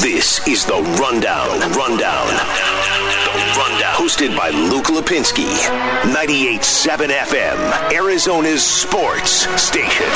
This is the Rundown. Rundown. The Rundown. Hosted by Luke Lapinski. 98.7 FM. Arizona's sports station.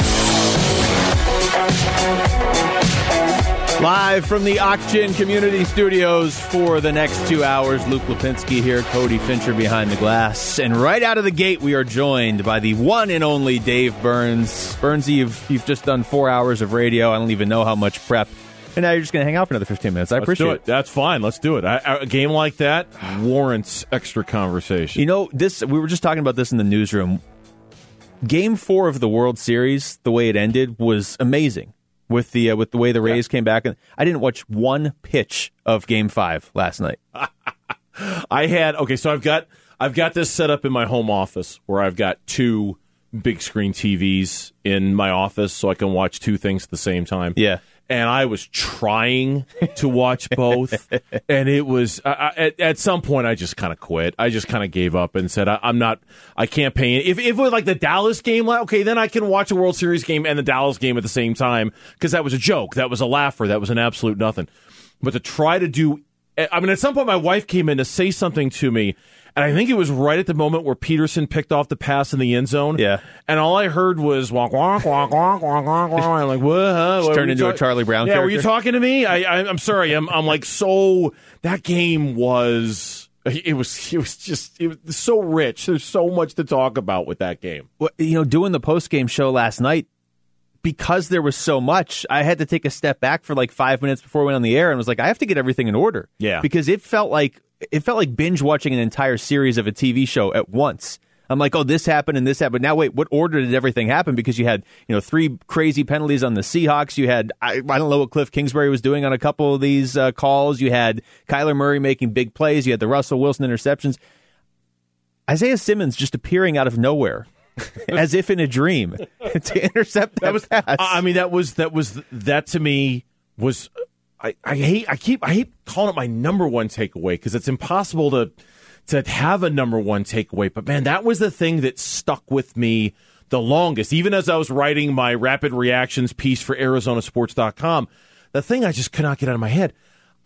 Live from the Oxygen Community Studios for the next two hours, Luke Lapinski here, Cody Fincher behind the glass, and right out of the gate, we are joined by the one and only Dave Burns. Burnsy, you've you've just done four hours of radio. I don't even know how much prep, and now you're just going to hang out for another 15 minutes. I Let's appreciate do it. That's fine. Let's do it. I, I- a game like that warrants extra conversation. You know, this we were just talking about this in the newsroom. Game four of the World Series, the way it ended, was amazing. With the uh, with the way the Rays came back, and I didn't watch one pitch of Game Five last night. I had okay, so I've got I've got this set up in my home office where I've got two big screen TVs in my office, so I can watch two things at the same time. Yeah. And I was trying to watch both, and it was I, I, at, at some point I just kind of quit. I just kind of gave up and said I, I'm not. I can't pay. If, if it was like the Dallas game, like, okay, then I can watch a World Series game and the Dallas game at the same time because that was a joke. That was a laugher. That was an absolute nothing. But to try to do, I mean, at some point my wife came in to say something to me. And I think it was right at the moment where Peterson picked off the pass in the end zone. Yeah. And all I heard was wonk wonk wonk wonk wonk wonk wonk. I'm like, what? Huh? What turned into a Charlie Brown Yeah, were you talking to me? I, I I'm sorry. I'm I'm like so. That game was. It was. It was just. It was so rich. There's so much to talk about with that game. Well, you know, doing the post game show last night, because there was so much, I had to take a step back for like five minutes before we went on the air and was like, I have to get everything in order. Yeah. Because it felt like it felt like binge watching an entire series of a TV show at once. I'm like, oh, this happened and this happened. Now, wait, what order did everything happen? Because you had, you know, three crazy penalties on the Seahawks. You had, I, I don't know what Kliff Kingsbury was doing on a couple of these uh, calls. You had Kyler Murray making big plays. You had the Russell Wilson interceptions. Isaiah Simmons just appearing out of nowhere, as if in a dream, to intercept that, That was. pass. I mean, that was that was that to me was. I, I hate. I keep. I hate calling it my number one takeaway because it's impossible to to have a number one takeaway. But man, that was the thing that stuck with me the longest. Even as I was writing my rapid reactions piece for ArizonaSports.com, the thing I just could not get out of my head: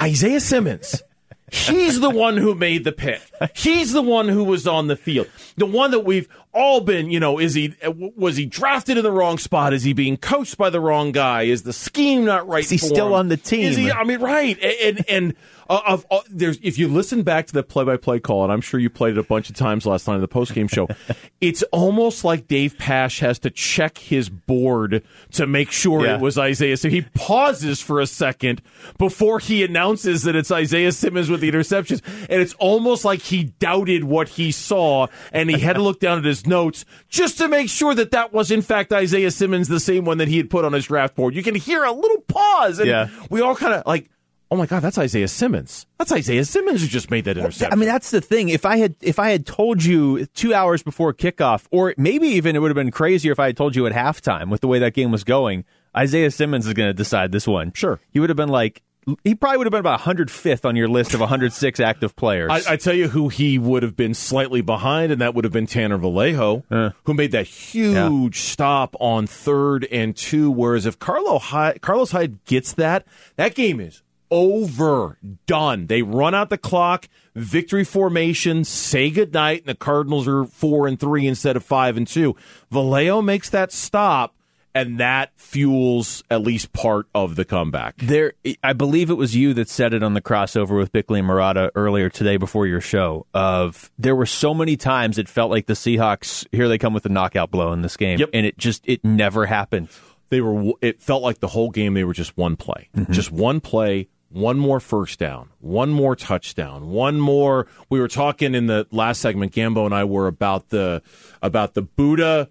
Isaiah Simmons. He's the one who made the pick. He's the one who was on the field. The one that we've all been, you know, is he was he drafted in the wrong spot? Is he being coached by the wrong guy? Is the scheme not right? Is he still him? on the team? Is he? I mean, right? And and, and uh, of uh, there's if you listen back to the play-by-play call, and I'm sure you played it a bunch of times last night in the post-game show. it's almost like Dave Pasch has to check his board to make sure Yeah. it was Isaiah. So he pauses for a second before he announces that it's Isaiah Simmons with the interceptions, and it's almost like he doubted what he saw, and he had to look down at his notes just to make sure that that was in fact Isaiah Simmons, the same one that he had put on his draft board. You can hear a little pause, and Yeah. we all kind of like. Oh my God, that's Isaiah Simmons. That's Isaiah Simmons who just made that interception. I mean, that's the thing. If I had if I had told you two hours before kickoff, or maybe even it would have been crazier if I had told you at halftime with the way that game was going. Isaiah Simmons is going to decide this one. Sure. he would have been like he probably would have been about 105th on your list of 106 active players. I, I tell you who he would have been slightly behind, and that would have been Tanner Vallejo, uh. who made that huge stop on third and two. Whereas if Carlo Hyde, Carlos Hyde gets that, that game is over, done. They run out the clock, victory formation, say goodnight, and the Cardinals are four and three instead of five and two. Vallejo makes that stop. And that fuels at least part of the comeback. There, I believe it was you that said it on the crossover with Bickley and Marotta earlier today before your show. Of there were so many times it felt like the Seahawks here they come with a knockout blow in this game, Yep. and it just it never happened. they were it felt like the whole game they were just one play mm-hmm. just one play one more first down. One more touchdown. One more. We were talking in the last segment gambo and i were about the about the Budda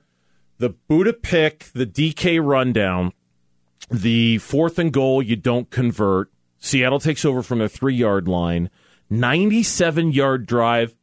the Budda pick the dk rundown the fourth and goal you don't convert. Seattle takes over from their three yard line. 97 yard drive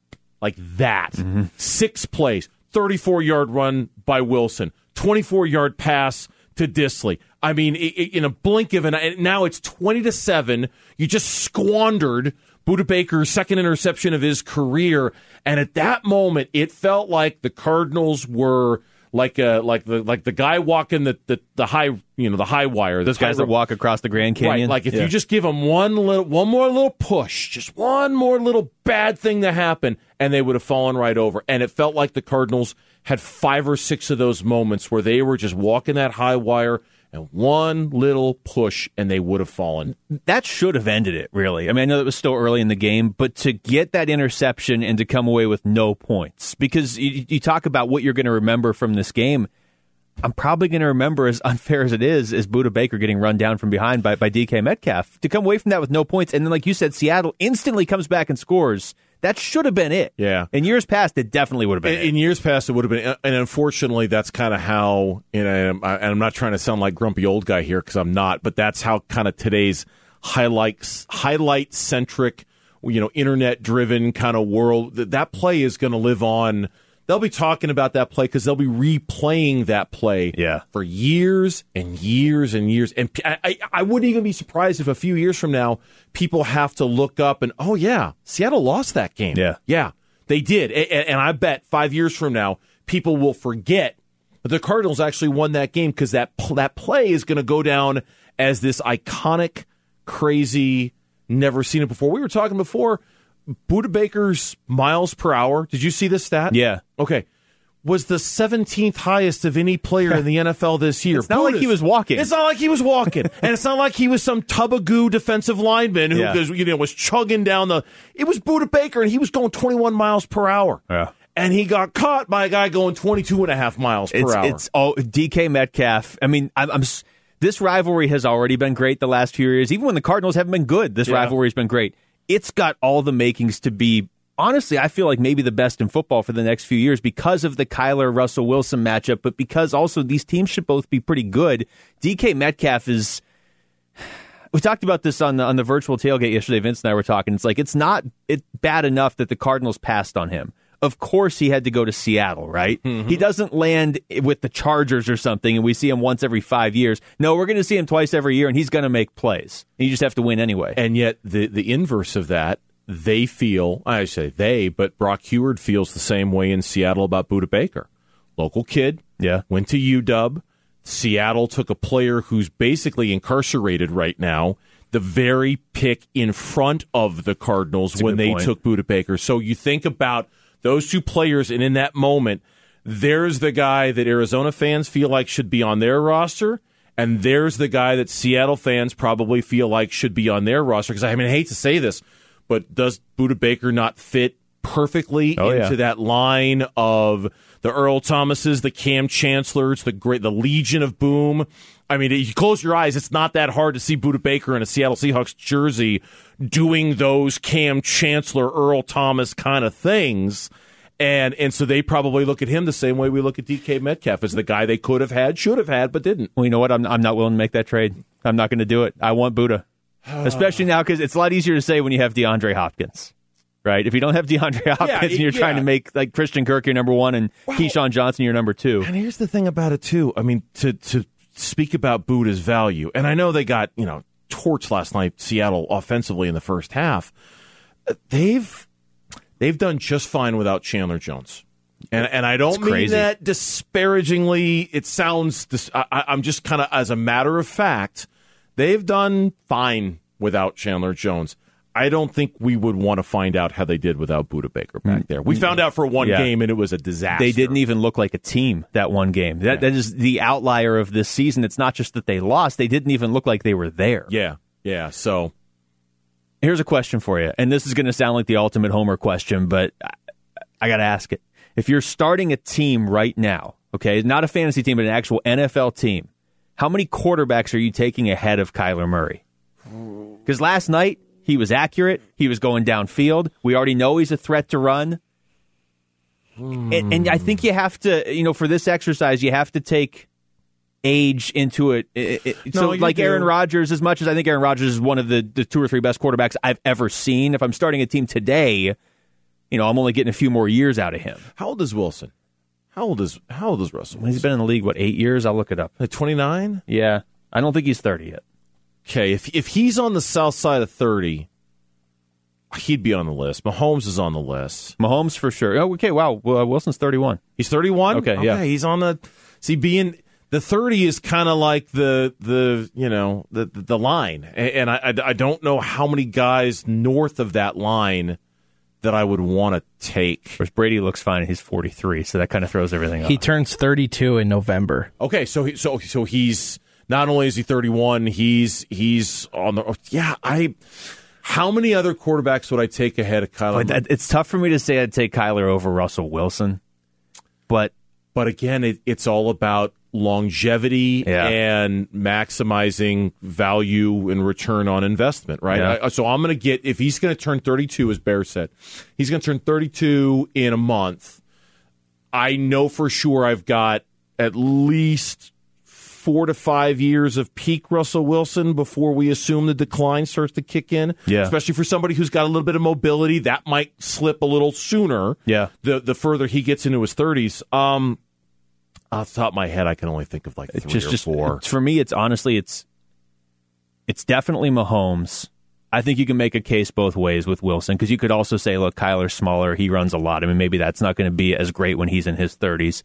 like that. Six plays 34 yard run by wilson. 24 yard pass to Dissly. I mean, i- i- in a blink of an eye, now it's 20 to 7. You just squandered Budda Baker's second interception of his career. And at that moment, it felt like the Cardinals were like uh, like the like the guy walking the, the, the high you know the high wire. Those guys that walk across the Grand Canyon. Right, like if Yeah. you just give them one little, one more little push, just one more little bad thing to happen, and they would have fallen right over. And it felt like the Cardinals had five or six of those moments where they were just walking that high wire, one little push, and they would have fallen. that should have ended it, really. I mean, I know it was still early in the game, but to get that interception and to come away with no points, because you, you talk about what you're going to remember from this game. I'm probably going to remember, as unfair as it is, is Budda Baker getting run down from behind by, by DK Metcalf. To come away from that with no points, and then, like you said, Seattle instantly comes back and scores. That should have been it. Yeah. In years past, it definitely would have been In, it. in years past, it would have been, and unfortunately, that's kind of how. And I'm, and I'm not trying to sound like grumpy old guy here because I'm not, but that's how kind of today's highlights, highlight centric, you know, internet driven kind of world. That that play is going to live on. They'll be talking about that play because they'll be replaying that play Yeah. for years and years and years. And I wouldn't even be surprised if a few years from now people have to look up and oh yeah, Seattle lost that game. Yeah. Yeah, they did. A- a- And I bet five years from now, people will forget that the Cardinals actually won that game because that, that play is going to go down as this iconic, crazy, never seen it before. We were talking before, Budda Baker's miles per hour. Did you see this stat? Yeah. Okay. Was the 17th highest of any player in the NFL this year. It's not like he was walking. It's not like he was walking. and it's not like he was some tubagoo defensive lineman who Yeah. was, you know, was chugging down the. It was Budda Baker, and he was going 21 miles per hour. Yeah. And he got caught by a guy going 22 and a half miles per it's, hour. It's all DK Metcalf. I mean, I'm, I'm this rivalry has already been great the last few years. Even when the Cardinals haven't been good, this Yeah. rivalry has been great. It's got all the makings to be. Honestly, I feel like maybe the best in football for the next few years because of the Kyler Russell Wilson matchup, but because also these teams should both be pretty good. DK Metcalf is. We talked about this on the on the virtual tailgate yesterday. Vince and I were talking. It's like it's not it bad enough that the Cardinals passed on him. Of course, he had to go to Seattle, right? Mm-hmm. He doesn't land with the Chargers or something, and we see him once every five years. No, we're going to see him twice every year, and he's going to make plays. You just have to win anyway. And yet, the the inverse of that, they feel. I say they, but Brock Huard feels the same way in Seattle about Budda Baker, local kid. Yeah. went to UW. Seattle took a player who's basically incarcerated right now. The very pick in front of the Cardinals when they point. took Budda Baker. So you think about those two players, and in that moment, there's the guy that Arizona fans feel like should be on their roster, and there's the guy that Seattle fans probably feel like should be on their roster. Because I mean, I hate to say this, but does Budda Baker not fit perfectly Oh, into yeah. that line of the Earl Thomases, the Cam Chancellors, the great, the Legion of Boom? I mean, if you close your eyes; it's not that hard to see Budda Baker in a Seattle Seahawks jersey doing those Cam Chancellor, Earl Thomas kind of things. And and so they probably look at him the same way we look at DK Metcalf as the guy they could have had, should have had, but didn't. Well, you know what? I'm, I'm not willing to make that trade. I'm not going to do it. I want Budda, especially now because it's a lot easier to say when you have DeAndre Hopkins, right? If you don't have DeAndre Hopkins and you're yeah. trying to make like Christian Kirk your number one and Keyshawn Johnson your number two, And here's the thing about it too. I mean, to to speak about Budda's value, and I know they got you know torched last night, Seattle offensively in the first half. uh, They've they've done just fine without Chandler Jones, and and I don't mean that disparagingly. It sounds. Dis- I, I- I'm just kind of as a matter of fact, they've done fine without Chandler Jones. I don't think we would want to find out how they did without Budda Baker back there. We found out for one Mm. Yeah. game, and it was a disaster. they didn't even look like a team that one game. That that is the outlier of this season. It's not just that they lost; they didn't even look like they were there. Yeah, yeah. So Here's a question for you, and this is going to sound like the ultimate homer question, but I, I got to ask it. If you're starting a team right now, okay, not a fantasy team, but an actual NFL team, how many quarterbacks are you taking ahead of Kyler Murray? Because last night he was accurate, he was going downfield. We already know he's a threat to run. And, and I think you have to, you know, for this exercise, you have to take age into it. It- it- so, No, you like do. Aaron Rodgers, as much as I think Aaron Rodgers is one of the, the two or three best quarterbacks I've ever seen, if I'm starting a team today, you know, I'm only getting a few more years out of him. How old is Wilson? How old is How old is Russell? He's been in the league, what, eight years? I'll look it up. Twenty nine. Yeah. I don't think he's 30 yet. Okay, if if he's on the south side of thirty, he'd be on the list. Mahomes is on the list. Mahomes for sure. Oh, okay. Wow. Well, uh, Wilson's 31. He's 31. Okay, yeah. he's on the. See, being the 30 is kind of like the the you know the the line, and I, I I don't know how many guys north of that line that I would want to take. Whereas Brady looks fine he's 43, so that kind of throws everything off. He turns 32 in November. Okay, so he, so so he's not only is he 31, he's he's on the yeah. I how many other quarterbacks would I take ahead of Kyler? But it's tough for me to say I'd take Kyler over Russell Wilson, but But again, it, it's all about longevity Yeah. and maximizing value and return on investment, right? Yeah. I, so I'm going to get if he's going to turn 32, as Bear said, he's going to turn 32 in a month. I know for sure I've got at least four to five years of peak Russell Wilson before we assume the decline starts to kick in. Yeah. Especially for somebody who's got a little bit of mobility, that might slip a little sooner. Yeah. The the further he gets into his thirties. Um off the top of my head, I can only think of like three just or just four. for me, it's honestly it's it's definitely Mahomes. I think you can make a case both ways with Wilson because you could also say, look, Kyler's smaller, he runs a lot. I mean, maybe that's not going to be as great when he's in his thirties.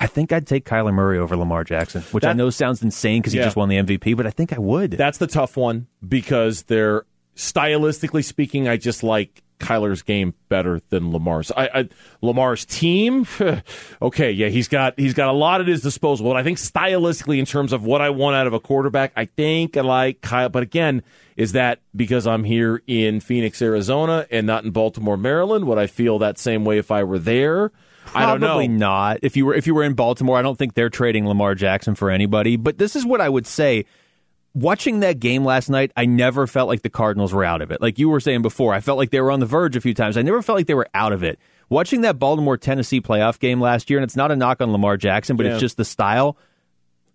I think I'd take Kyler Murray over Lamar Jackson, which I know sounds insane because Yeah. he just won the MVP, but I think I would. That's the tough one because they're stylistically speaking, I just like Kyler's game better than Lamar's. I, I Lamar's team, okay, yeah, he's got he's got a lot at his disposal. But I think stylistically, in terms of what I want out of a quarterback, I think I like Kyle. But again, is that because I'm here in Phoenix, Arizona, and not in Baltimore, Maryland? Would I feel that same way if I were there? I don't know. Not. If you were if you were in Baltimore, I don't think they're trading Lamar Jackson for anybody. But this is what I would say. Watching that game last night, I never felt like the Cardinals were out of it. Like you were saying before, I felt like they were on the verge a few times. I never felt like they were out of it. Watching that Baltimore Tennessee playoff game last year, and it's not a knock on Lamar Jackson, but Yeah. it's just the style.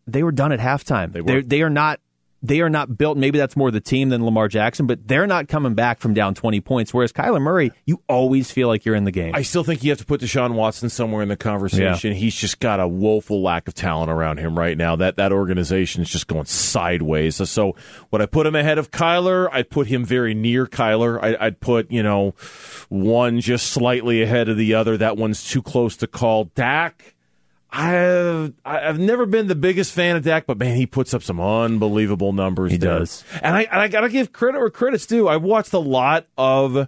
They were done at halftime. They were. They're, they are not. They are not built. Maybe that's more the team than Lamar Jackson, but they're not coming back from down twenty points. Whereas Kyler Murray, you always feel like you're in the game. I still think you have to put Deshaun Watson somewhere in the conversation. He's just got a woeful lack of talent around him right now. That that organization is just going sideways. So, so when I put him ahead of Kyler, I'd put him very near Kyler. I, I'd put you know one just slightly ahead of the other. That one's too close to call. Dak. I've I've never been the biggest fan of Dak, but man, he puts up some unbelievable numbers. He there. does. and I and I gotta give credit where credit's due. I watched a lot of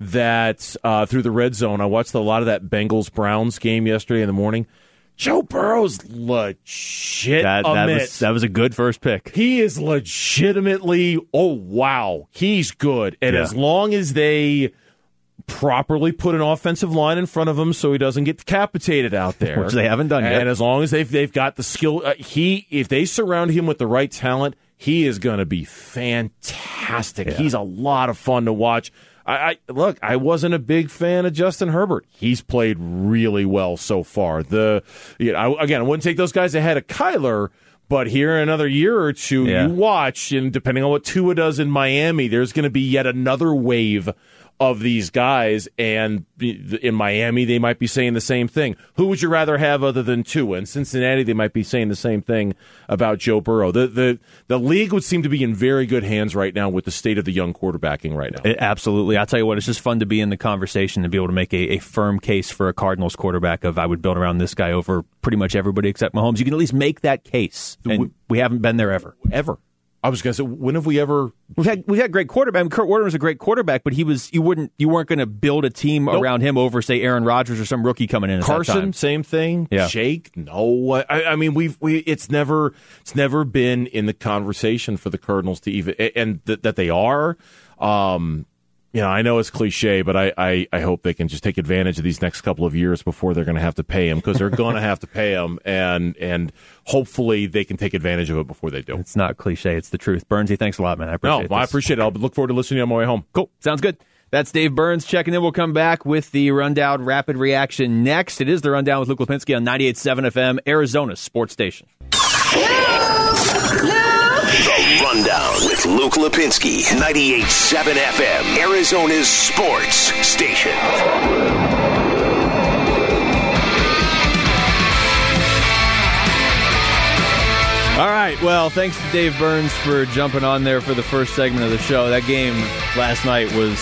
that uh, through the red zone. I watched a lot of that Bengals Browns game yesterday in the morning. Joe Burrow's legit. that, that was that was a good first pick. he is legitimately. Oh wow, he's good. And Yeah. as long as they properly put an offensive line in front of him so he doesn't get decapitated out there, Which they haven't done yet. And as long as they've they've got the skill, uh, he if they surround him with the right talent, he is going to be fantastic. He's a lot of fun to watch. I, I look. I wasn't a big fan of Justin Herbert. He's played really well so far. The you know, I, again, I wouldn't take those guys ahead of Kyler. But here in another year or two, Yeah. you watch, and depending on what Tua does in Miami, there's going to be yet another wave of these guys. And in Miami, they might be saying the same thing. Who would you rather have other than Tua? In Cincinnati, they might be saying the same thing about Joe Burrow. The the the league would seem to be in very good hands right now with the state of the young quarterbacking right now. It- absolutely. I'll tell you what, it's just fun to be in the conversation and be able to make a, a firm case for a Cardinals quarterback of I would build around this guy over pretty much everybody except Mahomes. You can at least make that case. And we haven't been there ever. Ever. I was going to say, when have we ever We've had we've had great quarterback. I mean, Kurt Warner was a great quarterback, but he was you wouldn't you weren't going to build a team around him over say Aaron Rodgers or some rookie coming in. At that Carson, time. same thing. Yeah. Jake, no. I, I mean, we've we. It's never it's never been in the conversation for the Cardinals to even and th- that they are. Um, you know, I know it's cliche, but I, I, I hope they can just take advantage of these next couple of years before they're going to have to pay him because they're going to have to pay him, and and hopefully they can take advantage of it before they do. It's not cliche. It's the truth. Burnsy, thanks a lot, man. I No, appreciate. I this. appreciate it. I'll look forward to listening on my way home. Cool. Sounds good. That's Dave Burns checking in. We'll come back with the rundown rapid reaction next. It is the rundown with Luke Lapinski on 98.7 FM, Arizona sports station. The Rundown with Luke Lapinski, 98.7 FM, Arizona's sports station. All right. Well, thanks to Dave Burns for jumping on there for the first segment of the show. That game last night was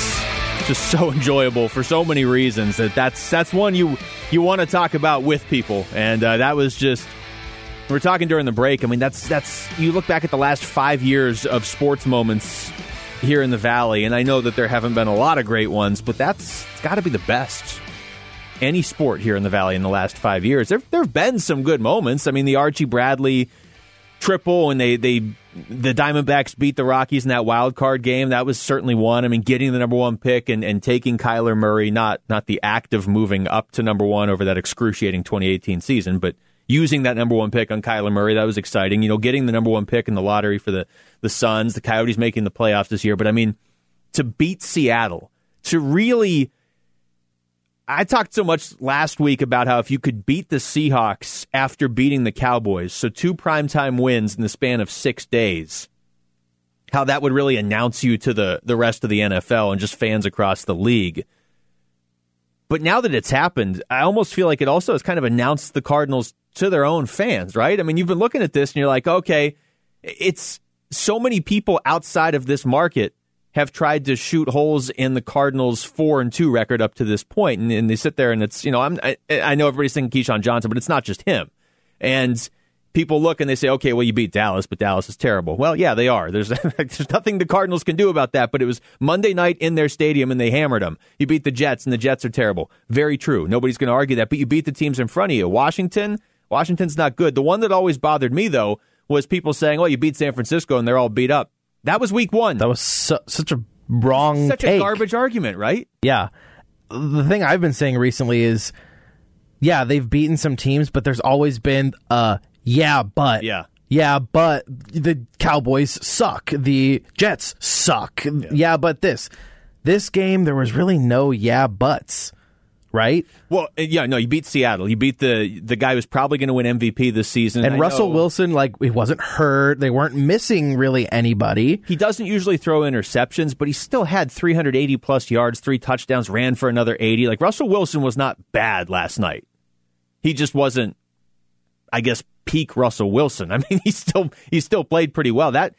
just so enjoyable for so many reasons that that's that's one you you want to talk about with people, and uh, that was just. We are talking during the break. I mean, that's that's you look back at the last five years of sports moments here in the valley, and I know that there haven't been a lot of great ones, but that's got to be the best any sport here in the valley in the last five years. There there have been some good moments. I mean, the Archie Bradley triple and they they the Diamondbacks beat the Rockies in that wild card game. That was certainly one. I mean, getting the number one pick and, and taking Kyler Murray, not not the act of moving up to number one over that excruciating 2018 season, but using that number one pick on Kyler Murray, that was exciting. You know, getting the number one pick in the lottery for the the Suns, the Coyotes making the playoffs this year. But I mean, to beat Seattle, to really I talked so much last week about how if you could beat the Seahawks after beating the Cowboys, so two primetime wins in the span of six days, how that would really announce you to the, the rest of the NFL and just fans across the league. But now that it's happened, I almost feel like it also has kind of announced the Cardinals to their own fans, right? I mean, you've been looking at this and you're like, okay, it's so many people outside of this market have tried to shoot holes in the Cardinals' four and two record up to this point, and, and they sit there and it's you know I'm, I, I know everybody's thinking Keyshawn Johnson, but it's not just him. And people look and they say, okay, well you beat Dallas, but Dallas is terrible. Well, yeah, they are. There's there's nothing the Cardinals can do about that. But it was Monday night in their stadium and they hammered them. You beat the Jets and the Jets are terrible. Very true. Nobody's going to argue that. But you beat the teams in front of you. Washington, Washington's not good. The one that always bothered me though was people saying, "Oh, you beat San Francisco and they're all beat up." That was week one. That was su- such a wrong such take. a garbage argument, right? Yeah. The thing I've been saying recently is, yeah, they've beaten some teams, but there's always been, uh, yeah, but yeah. Yeah, but the Cowboys suck. The Jets suck. Yeah, yeah but this. This game, there was really no yeah, buts right? Well, yeah, no, you beat Seattle. You beat the the guy who's probably going to win MVP this season. And, Russell know, Wilson, like he wasn't hurt. They weren't missing really anybody. He doesn't usually throw interceptions, but he still had 380 plus yards, three touchdowns, ran for another 80. Like Russell Wilson was not bad last night. He just wasn't, I guess, peak Russell Wilson. I mean, he still he still played pretty well. That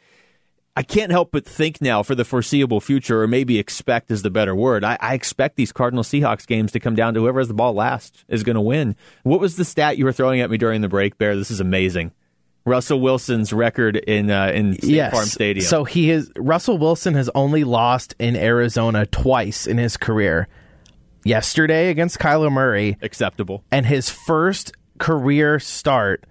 I can't help but think now for the foreseeable future, or maybe expect is the better word. I, I expect these Cardinal Seahawks games to come down to whoever has the ball last is going to win. What was the stat you were throwing at me during the break, Bear? This is amazing. Russell Wilson's record in uh, in State yes. Farm Stadium. So he is Russell Wilson has only lost in Arizona twice in his career. Yesterday against Kyler Murray, acceptable, and his first career start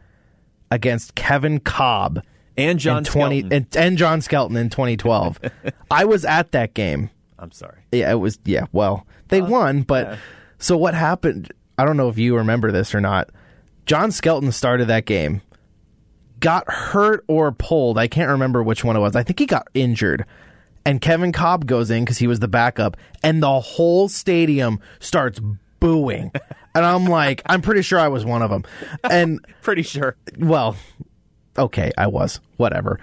against Kevin Kolb and John 20 and, and, John Skelton in 2012. I was at that game. I'm sorry. Yeah, it was. Yeah, well, they uh, won, but yeah. so what happened? I don't know if you remember this or not. John Skelton started that game, got hurt or pulled. I can't remember which one it was. I think he got injured. And Kevin Kolb goes in because he was the backup, and the whole stadium starts booing. and I'm like, I'm pretty sure I was one of them. And pretty sure. Well, okay, I was. Whatever.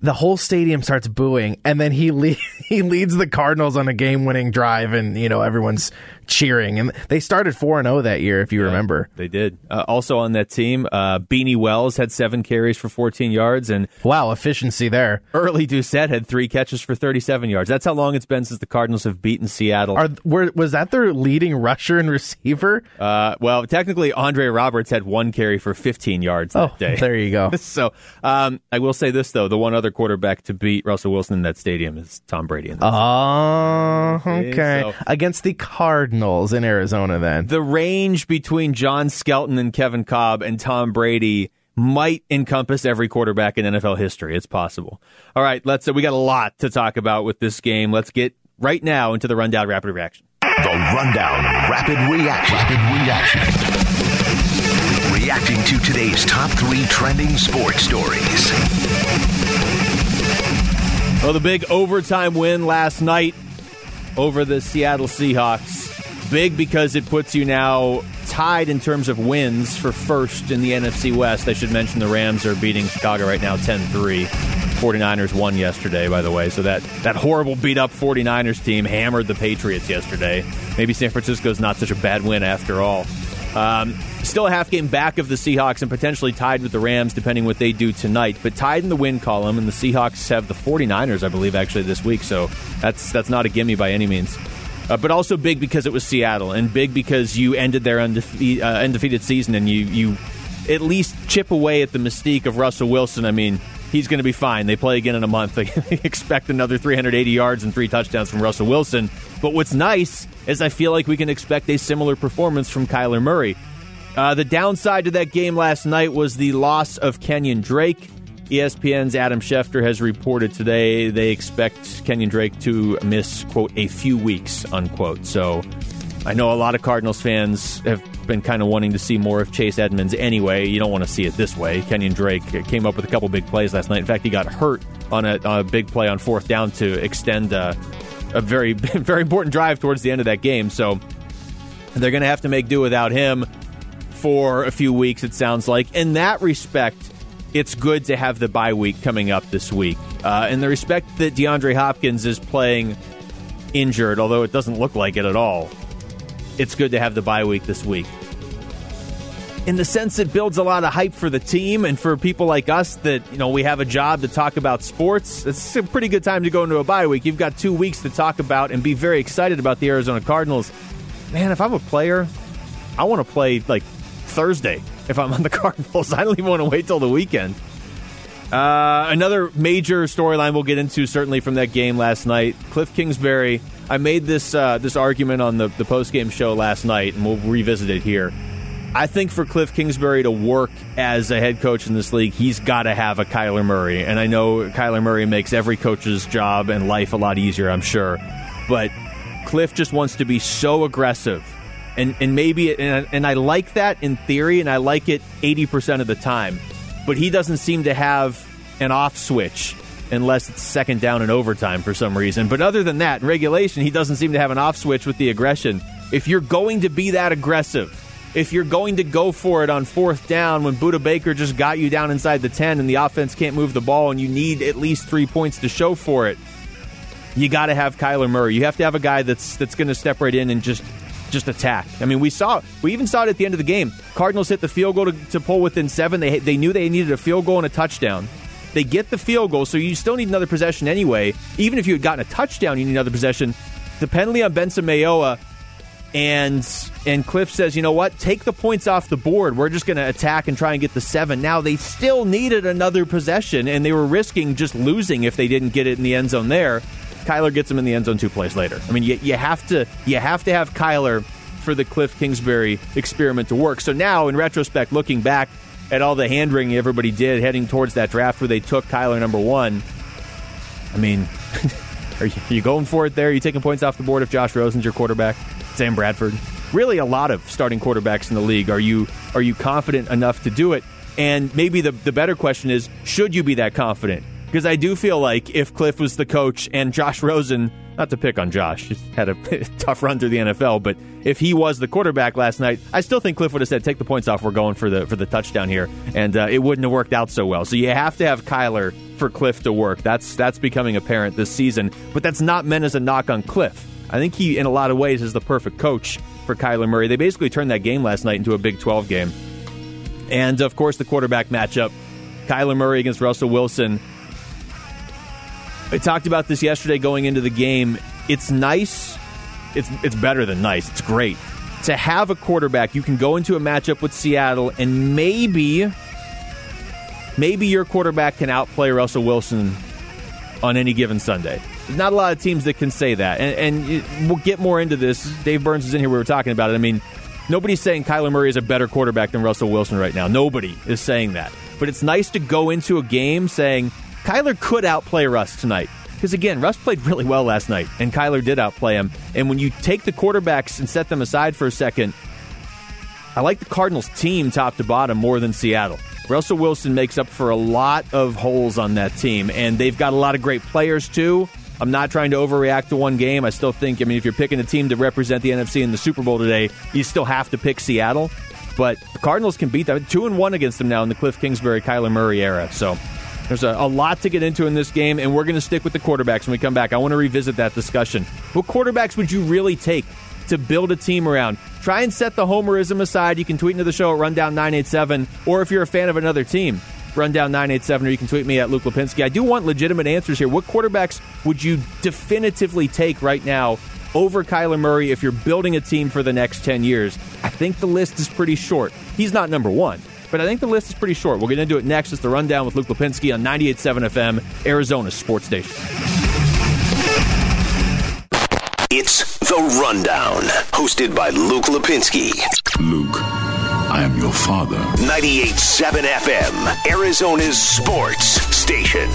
The whole stadium starts booing, and then he le- he leads the Cardinals on a game-winning drive, and you know everyone's cheering. And they started 4 and 0 that year, if you yeah, remember. They did. Uh, also on that team, uh, Beanie Wells had seven carries for 14 yards. and Wow, efficiency there. Early Doucet had three catches for 37 yards. That's how long it's been since the Cardinals have beaten Seattle. Are, were, was that their leading rusher and receiver? Uh, well, technically, Andre Roberts had one carry for 15 yards that oh, day. There you go. so um, I will say this, though. The one other quarterback to beat Russell Wilson in that stadium is Tom Brady. Oh, okay. So, Against the Cardinals. Cardinals in Arizona then. The range between John Skelton and Kevin Kolb and Tom Brady might encompass every quarterback in NFL history. It's possible. All right, let's. Uh, we got a lot to talk about with this game. Let's get right now into the rundown rapid reaction. The rundown rapid reaction. Rapid reaction. Reacting to today's top three trending sports stories. Well, the big overtime win last night over the Seattle Seahawks big because it puts you now tied in terms of wins for first in the NFC West. I should mention the Rams are beating Chicago right now 10 3. 49ers won yesterday, by the way. So that, that horrible beat up 49ers team hammered the Patriots yesterday. Maybe San Francisco's not such a bad win after all. Um, still a half game back of the Seahawks and potentially tied with the Rams, depending what they do tonight. But tied in the win column, and the Seahawks have the 49ers, I believe, actually this week. So that's that's not a gimme by any means. Uh, but also big because it was Seattle, and big because you ended their undefe- uh, undefeated season, and you you at least chip away at the mystique of Russell Wilson. I mean, he's going to be fine. They play again in a month. They expect another 380 yards and three touchdowns from Russell Wilson. But what's nice is I feel like we can expect a similar performance from Kyler Murray. Uh, the downside to that game last night was the loss of Kenyan Drake. ESPN's Adam Schefter has reported today they expect Kenyan Drake to miss, quote, a few weeks, unquote. So I know a lot of Cardinals fans have been kind of wanting to see more of Chase Edmonds anyway. You don't want to see it this way. Kenyan Drake came up with a couple big plays last night. In fact, he got hurt on a, on a big play on fourth down to extend a, a very, very important drive towards the end of that game. So they're going to have to make do without him for a few weeks, it sounds like. In that respect, it's good to have the bye week coming up this week. Uh, in the respect that DeAndre Hopkins is playing injured, although it doesn't look like it at all, it's good to have the bye week this week. In the sense it builds a lot of hype for the team and for people like us that, you know, we have a job to talk about sports. It's a pretty good time to go into a bye week. You've got two weeks to talk about and be very excited about the Arizona Cardinals. Man, if I'm a player, I want to play like Thursday if I'm on the Cardinals. I don't even want to wait till the weekend. Uh, another major storyline we'll get into certainly from that game last night. Kliff Kingsbury. I made this uh, this argument on the the post game show last night, and we'll revisit it here. I think for Kliff Kingsbury to work as a head coach in this league, he's got to have a Kyler Murray. And I know Kyler Murray makes every coach's job and life a lot easier, I'm sure. But Kliff just wants to be so aggressive. And, and maybe, and, and I like that in theory, and I like it 80% of the time. But he doesn't seem to have an off switch unless it's second down and overtime for some reason. But other than that, in regulation, he doesn't seem to have an off switch with the aggression. If you're going to be that aggressive, if you're going to go for it on fourth down when Budda Baker just got you down inside the 10 and the offense can't move the ball and you need at least three points to show for it, you got to have Kyler Murray. You have to have a guy that's that's going to step right in and just just attack. I mean, we saw we even saw it at the end of the game. Cardinals hit the field goal to, to pull within seven. They they knew they needed a field goal and a touchdown. They get the field goal, so you still need another possession anyway. Even if you had gotten a touchdown, you need another possession. The penalty on Benson Mayowa and and Kliff says, you know what? Take the points off the board. We're just going to attack and try and get the seven. Now they still needed another possession, and they were risking just losing if they didn't get it in the end zone there. Kyler gets him in the end zone two plays later. I mean, you, you have to you have to have Kyler for the Kliff Kingsbury experiment to work. So now, in retrospect, looking back at all the hand wringing everybody did heading towards that draft where they took Kyler number one, I mean, are you, are you going for it there? Are you taking points off the board if Josh Rosen's your quarterback? Sam Bradford. Really, a lot of starting quarterbacks in the league. Are you are you confident enough to do it? And maybe the the better question is, should you be that confident? Because I do feel like if Kliff was the coach and Josh Rosen, not to pick on Josh, had a tough run through the NFL, but if he was the quarterback last night, I still think Kliff would have said, "Take the points off. We're going for the for the touchdown here," and uh, it wouldn't have worked out so well. So you have to have Kyler for Kliff to work. That's that's becoming apparent this season, but that's not meant as a knock on Kliff. I think he, in a lot of ways, is the perfect coach for Kyler Murray. They basically turned that game last night into a Big 12 game. And, of course, the quarterback matchup Kyler Murray against Russell Wilson. I talked about this yesterday going into the game. It's nice. It's, it's better than nice. It's great to have a quarterback. You can go into a matchup with Seattle and maybe, maybe your quarterback can outplay Russell Wilson on any given Sunday not a lot of teams that can say that. And, and, we'll get more into this. Dave Burns is in here. We were talking about it. I mean, nobody's saying Kyler Murray is a better quarterback than Russell Wilson right now. Nobody is saying that. But it's nice to go into a game saying Kyler could outplay Russ tonight. Because again, Russ played really well last night, and Kyler did outplay him. And when you take the quarterbacks and set them aside for a second, I like the Cardinals team top to bottom more than Seattle. Russell Wilson makes up for a lot of holes on that team, and they've got a lot of great players too. I'm not trying to overreact to one game. I still think, I mean, if you're picking a team to represent the NFC in the Super Bowl today, you still have to pick Seattle. But the Cardinals can beat them. Two and one against them now in the Kliff Kingsbury, Kyler Murray era. So there's a, a lot to get into in this game, and we're going to stick with the quarterbacks when we come back. I want to revisit that discussion. What quarterbacks would you really take to build a team around. Try and set the homerism aside. You can tweet into the show at Rundown987, or if you're a fan of another team, Rundown987, or you can tweet me at Luke Lapinski. I do want legitimate answers here. What quarterbacks would you definitively take right now over Kyler Murray if you're building a team for the next 10 years? I think the list is pretty short. He's not number one, but I think the list is pretty short. We're going to do it next. It's the Rundown with Luke Lapinski on 98.7 FM, Arizona Sports Station. It's The Rundown, hosted by Luke Lapinski. Luke, I am your father. 98.7 FM, Arizona's sports station.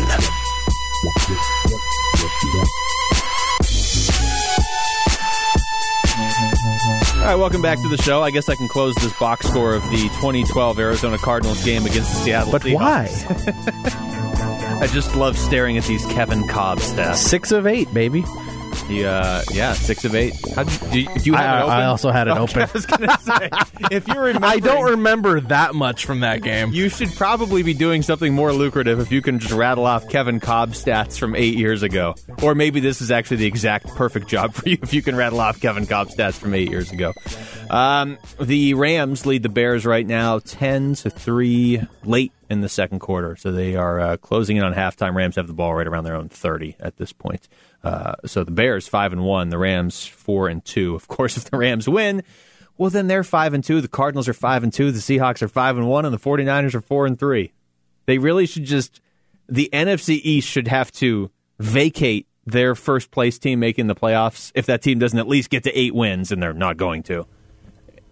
All right, welcome back to the show. I guess I can close this box score of the 2012 Arizona Cardinals game against the Seattle But Seahawks. why? I just love staring at these Kevin Kolb stats. Six of eight, baby. He, uh, yeah, six of eight. How do you, do you have I, it open? I also had it Okay, I open. was gonna say, if you remember, I don't remember that much from that game. You should probably be doing something more lucrative if you can just rattle off Kevin Kolb stats from eight years ago. Or maybe this is actually the exact perfect job for you if you can rattle off Kevin Kolb stats from eight years ago. Um, the Rams lead the Bears right now 10 to 3 late in the second quarter. So they are uh, closing in on halftime. Rams have the ball right around their own 30 at this point. Uh, so the Bears 5 and 1, the Rams 4 and 2. Of course, if the Rams win, well, then they're five and two. The Cardinals are five and two. The Seahawks are five and one, and the 49ers are four and three. They really should just the NFC East should have to vacate their first place team making the playoffs if that team doesn't at least get to eight wins, and they're not going to.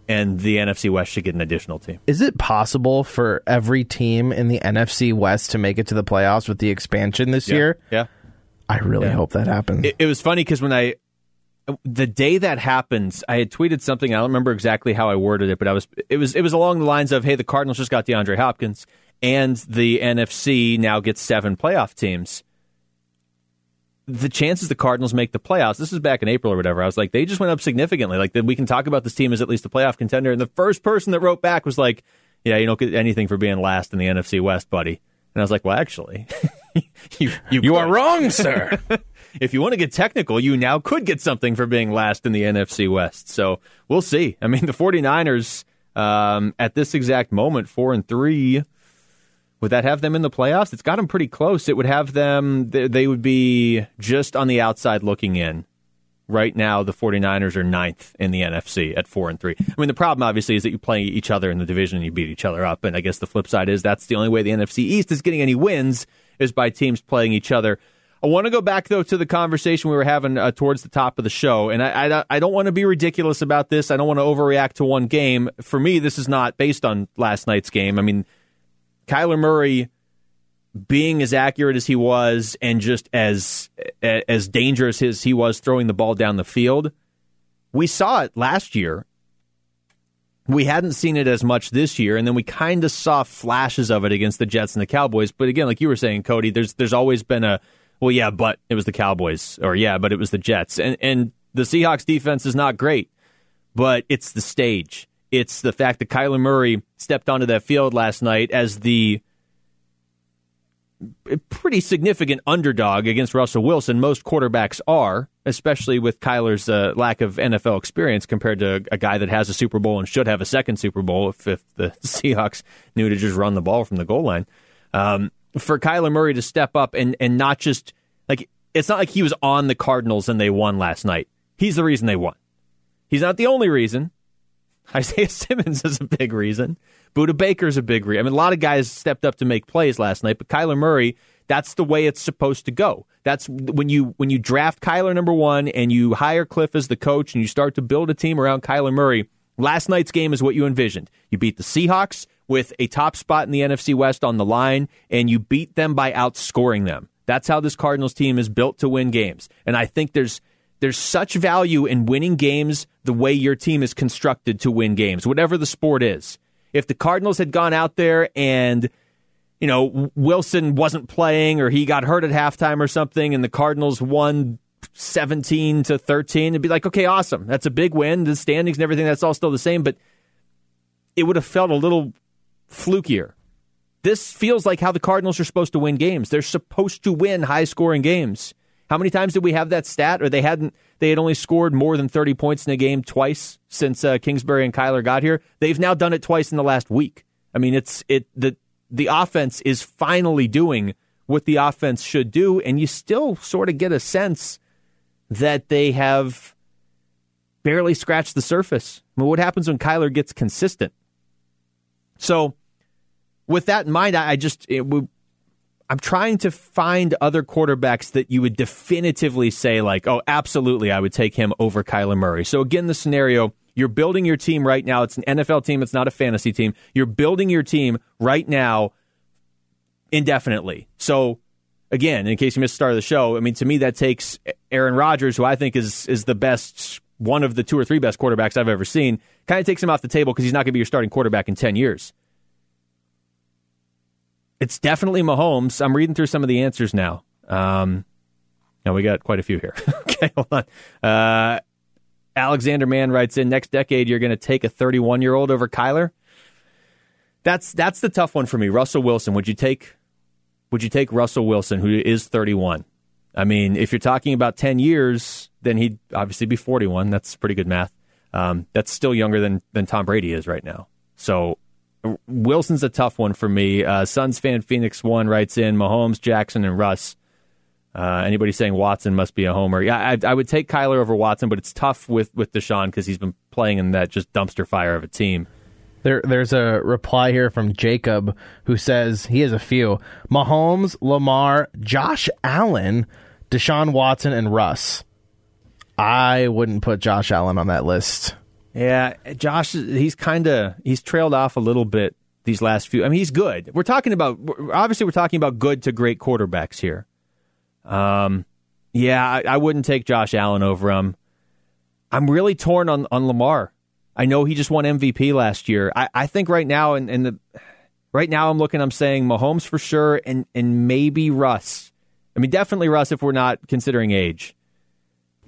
And the NFC West should get an additional team. Is it possible for every team in the NFC West to make it to the playoffs with the expansion this year? yeah. I really Yeah. hope that happens. It, it was funny because when I, the day that happens, I had tweeted something. I don't remember exactly how I worded it, but I was it was it was along the lines of, "Hey, the Cardinals just got DeAndre Hopkins, and the NFC now gets seven playoff teams." The chances the Cardinals make the playoffs. This is back in April or whatever. I was like, they just went up significantly. Like we can talk about this team as at least a playoff contender. And the first person that wrote back was like, "Yeah, you don't get anything for being last in the NFC West, buddy." And I was like, "Well, actually, you you, you are wrong, sir. if you want to get technical, you now could get something for being last in the NFC West. So we'll see. I mean, the 49ers um, at this exact moment, four and three. Would that have them in the playoffs? It's got them pretty close. It would have them, they, would be just on the outside looking in. Right now, the 49ers are ninth in the NFC at four and three. I mean, the problem obviously is that you play each other in the division and you beat each other up. And I guess the flip side is that's the only way the NFC East is getting any wins is by teams playing each other. I want to go back though to the conversation we were having uh, towards the top of the show, and I, I, I don't want to be ridiculous about this. I don't want to overreact to one game. For me, this is not based on last night's game. I mean, Kyler Murray being as accurate as he was, and just as as dangerous as he was throwing the ball down the field, we saw it last year. We hadn't seen it as much this year, and then we kind of saw flashes of it against the Jets and the Cowboys. But again, like you were saying, Cody, there's there's always been a well, yeah, but it was the Cowboys, or yeah, but it was the Jets, and and the Seahawks defense is not great, but it's the stage. It's the fact that Kyler Murray stepped onto that field last night as the pretty significant underdog against Russell Wilson. Most quarterbacks are, especially with Kyler's uh, lack of NFL experience compared to a guy that has a Super Bowl and should have a second Super Bowl if, if the Seahawks knew to just run the ball from the goal line. Um, for Kyler Murray to step up and, and not just like it's not like he was on the Cardinals and they won last night. He's the reason they won. He's not the only reason. Isaiah Simmons is a big reason. Budda Baker's a big reason. I mean, a lot of guys stepped up to make plays last night, but Kyler Murray, that's the way it's supposed to go. That's when you when you draft Kyler number one and you hire Kliff as the coach and you start to build a team around Kyler Murray. Last night's game is what you envisioned. You beat the Seahawks with a top spot in the NFC West on the line, and you beat them by outscoring them. That's how this Cardinals team is built to win games. And I think there's there's such value in winning games the way your team is constructed to win games, whatever the sport is. If the Cardinals had gone out there and you know Wilson wasn't playing or he got hurt at halftime or something and the Cardinals won 17 to 13 it'd be like okay awesome that's a big win the standings and everything that's all still the same but it would have felt a little flukier this feels like how the Cardinals are supposed to win games they're supposed to win high scoring games How many times did we have that stat? Or they hadn't they had only scored more than 30 points in a game twice since uh, Kingsbury and Kyler got here. They've now done it twice in the last week. I mean, it's it the the offense is finally doing what the offense should do, and you still sort of get a sense that they have barely scratched the surface. I mean, what happens when Kyler gets consistent? So, with that in mind, I just I'm trying to find other quarterbacks that you would definitively say like, oh, absolutely, I would take him over Kyler Murray. So again, the scenario. You're building your team right now. It's an NFL team. It's not a fantasy team. You're building your team right now indefinitely. So again, in case you missed the start of the show, I mean, to me, that takes Aaron Rodgers, who I think is is the best, one of the two or three best quarterbacks I've ever seen, kind of takes him off the table because he's not going to be your starting quarterback in 10 years. It's definitely Mahomes. I'm reading through some of the answers now. Um, now we got quite a few here. okay, hold on. Uh, Alexander Mann writes in next decade you're going to take a 31 year old over Kyler. That's that's the tough one for me. Russell Wilson. Would you take would you take Russell Wilson, who is 31? I mean, if you're talking about 10 years, then he'd obviously be 41. That's pretty good math. Um, that's still younger than, than Tom Brady is right now. So Wilson's a tough one for me. Uh, Suns fan Phoenix One writes in Mahomes, Jackson, and Russ. Uh, anybody saying Watson must be a homer? Yeah, I, I, would take Kyler over Watson, but it's tough with with Deshaun because he's been playing in that just dumpster fire of a team. There, there's a reply here from Jacob who says he has a few: Mahomes, Lamar, Josh Allen, Deshaun Watson, and Russ. I wouldn't put Josh Allen on that list. Yeah, Josh, he's kind of he's trailed off a little bit these last few. I mean, he's good. We're talking about obviously we're talking about good to great quarterbacks here. Um, yeah, I, I wouldn't take Josh Allen over him. I'm really torn on on Lamar. I know he just won MVP last year. I, I think right now in, in the right now I'm looking, I'm saying Mahomes for sure, and and maybe Russ. I mean, definitely Russ if we're not considering age.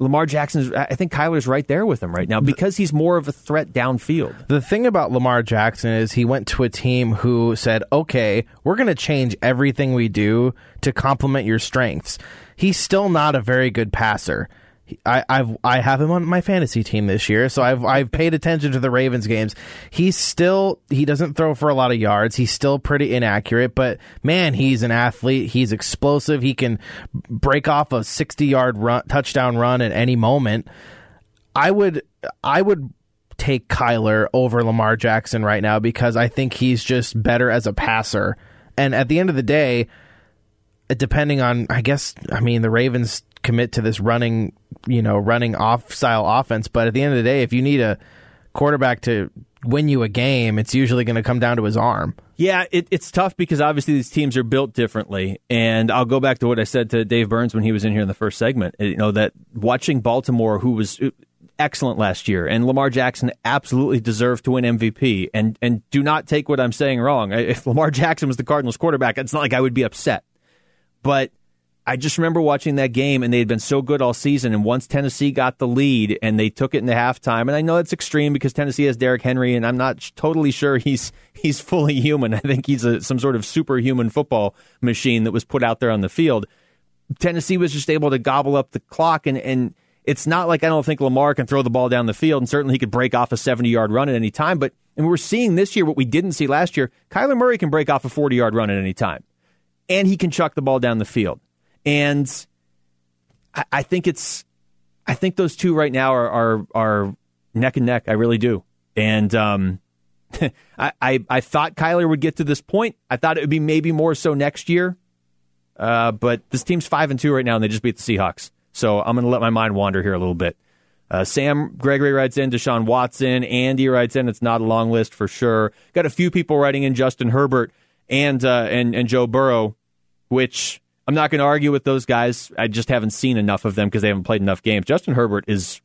Lamar Jackson, I think Kyler's right there with him right now because he's more of a threat downfield. The thing about Lamar Jackson is he went to a team who said, okay, we're going to change everything we do to complement your strengths. He's still not a very good passer. I, I've I have him on my fantasy team this year, so I've I've paid attention to the Ravens games. He's still he doesn't throw for a lot of yards. He's still pretty inaccurate, but man, he's an athlete. He's explosive. He can break off a sixty yard run touchdown run at any moment. I would I would take Kyler over Lamar Jackson right now because I think he's just better as a passer. And at the end of the day, depending on I guess I mean the Ravens commit to this running, you know, running off style offense. But at the end of the day, if you need a quarterback to win you a game, it's usually going to come down to his arm. Yeah, it, it's tough because obviously these teams are built differently. And I'll go back to what I said to Dave Burns when he was in here in the first segment. You know, that watching Baltimore, who was uh, excellent last year, and Lamar Jackson absolutely deserved to win MVP. And, and do not take what I'm saying wrong. If Lamar Jackson was the Cardinals quarterback, it's not like I would be upset. But I just remember watching that game, and they had been so good all season. And once Tennessee got the lead, and they took it into halftime, and I know it's extreme because Tennessee has Derrick Henry, and I'm not totally sure he's he's fully human. I think he's a, some sort of superhuman football machine that was put out there on the field. Tennessee was just able to gobble up the clock, and and it's not like I don't think Lamar can throw the ball down the field, and certainly he could break off a 70 yard run at any time. But and we're seeing this year what we didn't see last year. Kyler Murray can break off a 40 yard run at any time, and he can chuck the ball down the field. And I, I think it's, I think those two right now are, are, are neck and neck. I really do. And, um, I, I, I thought Kyler would get to this point. I thought it would be maybe more so next year. Uh, but this team's five and two right now, and they just beat the Seahawks. So I'm going to let my mind wander here a little bit. Uh, Sam Gregory writes in, Deshaun Watson. Andy writes in, it's not a long list for sure. Got a few people writing in, Justin Herbert and uh, and and Joe Burrow, which I'm not going to argue with those guys. I just haven't seen enough of them because they haven't played enough games. Justin Herbert is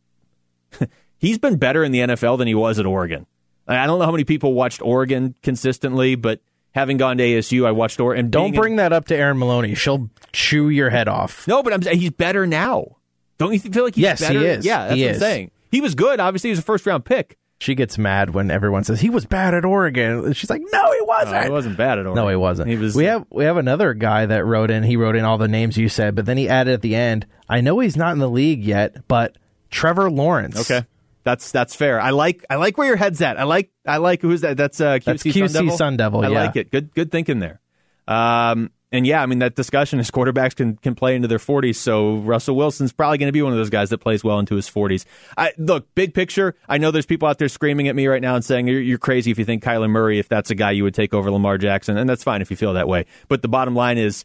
he's been better in the NFL than he was at Oregon. I don't know how many people watched Oregon consistently, but having gone to ASU, I watched Oregon. Don't bring in, that up to Aaron Maloney. She'll chew your head off. No, but I'm he's better now. Don't you feel like he's yes, better? he is. Yeah, that's he what is. I'm saying. He was good. Obviously, he was a first round pick. She gets mad when everyone says he was bad at Oregon. She's like, no, he wasn't. No, he wasn't bad at all. No, he wasn't. He was. We have we have another guy that wrote in. He wrote in all the names you said, but then he added at the end. I know he's not in the league yet, but Trevor Lawrence. okay. That's that's fair. I like I like where your head's at. I like I like who's that? That's uh, QC, That's QC Sun Devil. Sun Devil, I yeah. like it. Good good thinking there. Um, and yeah, I mean that discussion is quarterbacks can can play into their 40s. So Russell Wilson's probably going to be one of those guys that plays well into his 40s. I look big picture. I know there's people out there screaming at me right now and saying you're, you're crazy if you think Kyler Murray if that's a guy you would take over Lamar Jackson, and that's fine if you feel that way. But the bottom line is.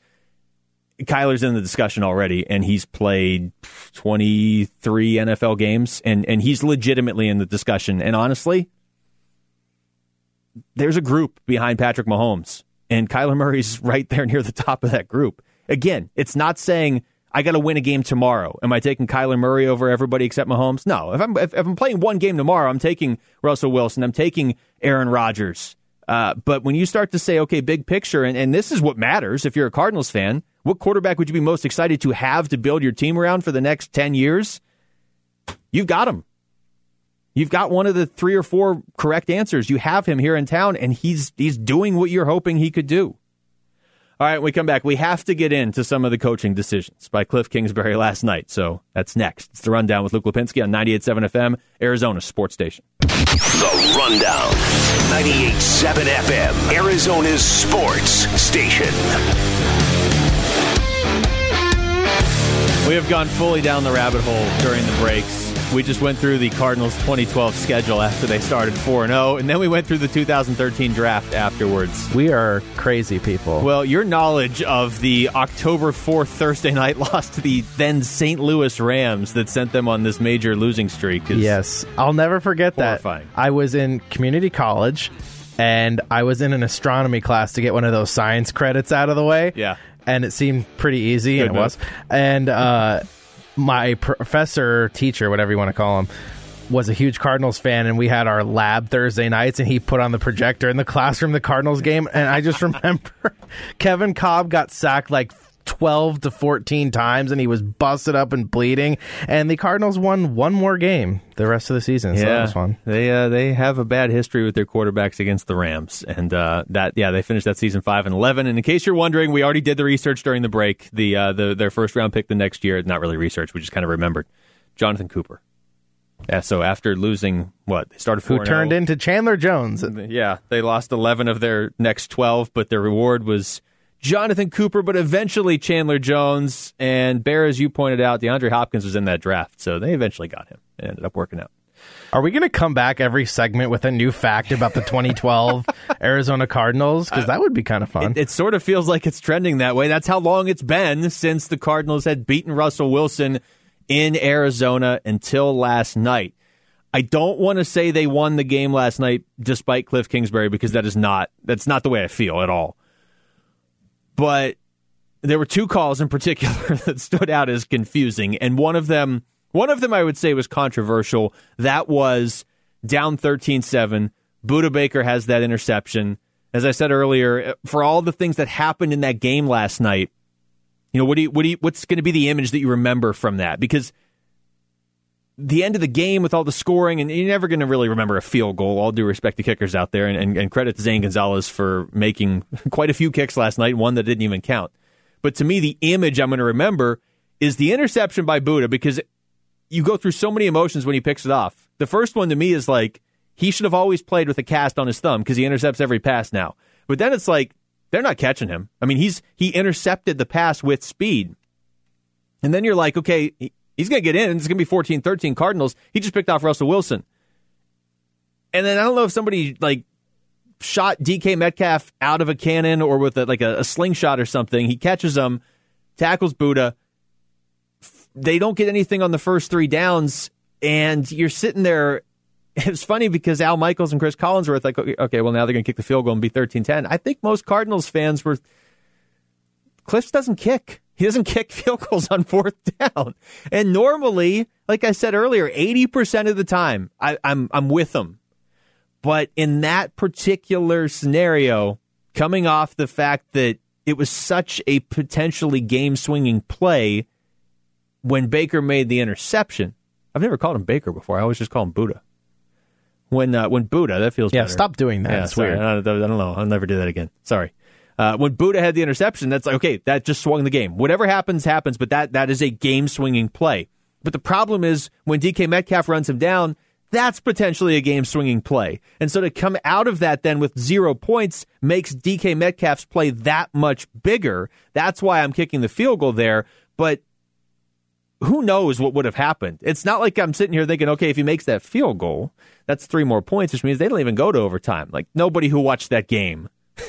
Kyler's in the discussion already, and he's played 23 NFL games, and, and he's legitimately in the discussion. And honestly, there's a group behind Patrick Mahomes, and Kyler Murray's right there near the top of that group. Again, it's not saying I got to win a game tomorrow. Am I taking Kyler Murray over everybody except Mahomes? No. If I'm if, if I'm playing one game tomorrow, I'm taking Russell Wilson. I'm taking Aaron Rodgers. Uh, but when you start to say, okay, big picture, and, and this is what matters if you're a Cardinals fan, what quarterback would you be most excited to have to build your team around for the next 10 years? You've got him. You've got one of the three or four correct answers. You have him here in town, and he's he's doing what you're hoping he could do. All right, we come back. We have to get into some of the coaching decisions by Kliff Kingsbury last night. So that's next. It's the rundown with Luke Lapinski on 98.7 FM, Arizona Sports Station. The Rundown. 98.7 FM, Arizona's sports station. We have gone fully down the rabbit hole during the breaks. We just went through the Cardinals 2012 schedule after they started 4 0, and then we went through the 2013 draft afterwards. We are crazy people. Well, your knowledge of the October 4th Thursday night loss to the then St. Louis Rams that sent them on this major losing streak is Yes, I'll never forget that. I was in community college, and I was in an astronomy class to get one of those science credits out of the way. Yeah. and it seemed pretty easy, Good and it was. And uh, my professor, teacher, whatever you want to call him. Was a huge Cardinals fan, and we had our lab Thursday nights, and he put on the projector in the classroom the Cardinals game. And I just remember Kevin Kolb got sacked like 12 to 14 times and he was busted up and bleeding and the Cardinals won one more game the rest of the season so that was fun. They uh, they have a bad history with their quarterbacks against the Rams, and uh, that yeah they finished that season five and eleven. And in case you're wondering, we already did the research during the break. The uh, the their first round pick the next year, not really research, we just kind of remembered Jonathan Cooper. Yeah, so after losing what they started Who 4-0. turned into Chandler Jones. Yeah, they lost 11 of their next 12, but their reward was Jonathan Cooper, but eventually Chandler Jones. And Bear, as you pointed out, DeAndre Hopkins was in that draft, so they eventually got him. and ended up working out. Are we going to come back every segment with a new fact about the 2012 Arizona Cardinals? Because uh, that would be kind of fun. It, it sort of feels like it's trending that way. That's how long it's been since the Cardinals had beaten Russell Wilson in Arizona until last night. I don't want to say they won the game last night despite Kliff Kingsbury because that is not that's not the way I feel at all. But there were two calls in particular that stood out as confusing and one of them one of them I would say was controversial. That was down 13-7. Budda Baker has that interception. As I said earlier, for all the things that happened in that game last night, you know, what do you, what do you, what's going to be the image that you remember from that? Because the end of the game with all the scoring, and you're never going to really remember a field goal. All due respect to kickers out there, and, and, and credit to Zane Gonzalez for making quite a few kicks last night, one that didn't even count. But to me, the image I'm going to remember is the interception by Budda because you go through so many emotions when he picks it off. The first one to me is like he should have always played with a cast on his thumb because he intercepts every pass now. But then it's like they're not catching him. I mean, he's he intercepted the pass with speed. And then you're like, okay, he's going to get in. It's going to be 14-13 Cardinals. He just picked off Russell Wilson. And then I don't know if somebody like shot DK Metcalf out of a cannon or with a, like a, a slingshot or something. He catches him, tackles Budda. They don't get anything on the first three downs, and you're sitting there. It's funny because Al Michaels and Chris Collinsworth like, okay, well now they're going to kick the field goal and be 13-10. I think most Cardinals fans were. Kliffs doesn't kick. He doesn't kick field goals on fourth down. And normally, like I said earlier, 80% of the time, I, I'm I'm with him. But in that particular scenario, coming off the fact that it was such a potentially game swinging play when Baker made the interception, I've never called him Baker before. I always just call him Budda. when uh, when Budda that feels Yeah, better. stop doing that. Yeah, It's sorry. weird. I don't, I don't know. I'll never do that again. Sorry. Uh, when Budda had the interception, that's like okay, that just swung the game. Whatever happens, happens. But that that is a game swinging play. But the problem is when DK Metcalf runs him down, that's potentially a game swinging play. And so to come out of that then with zero points makes DK Metcalf's play that much bigger. That's why I'm kicking the field goal there. But who knows what would have happened? It's not like I'm sitting here thinking, okay, if he makes that field goal, that's three more points, which means they don't even go to overtime. Like nobody who watched that game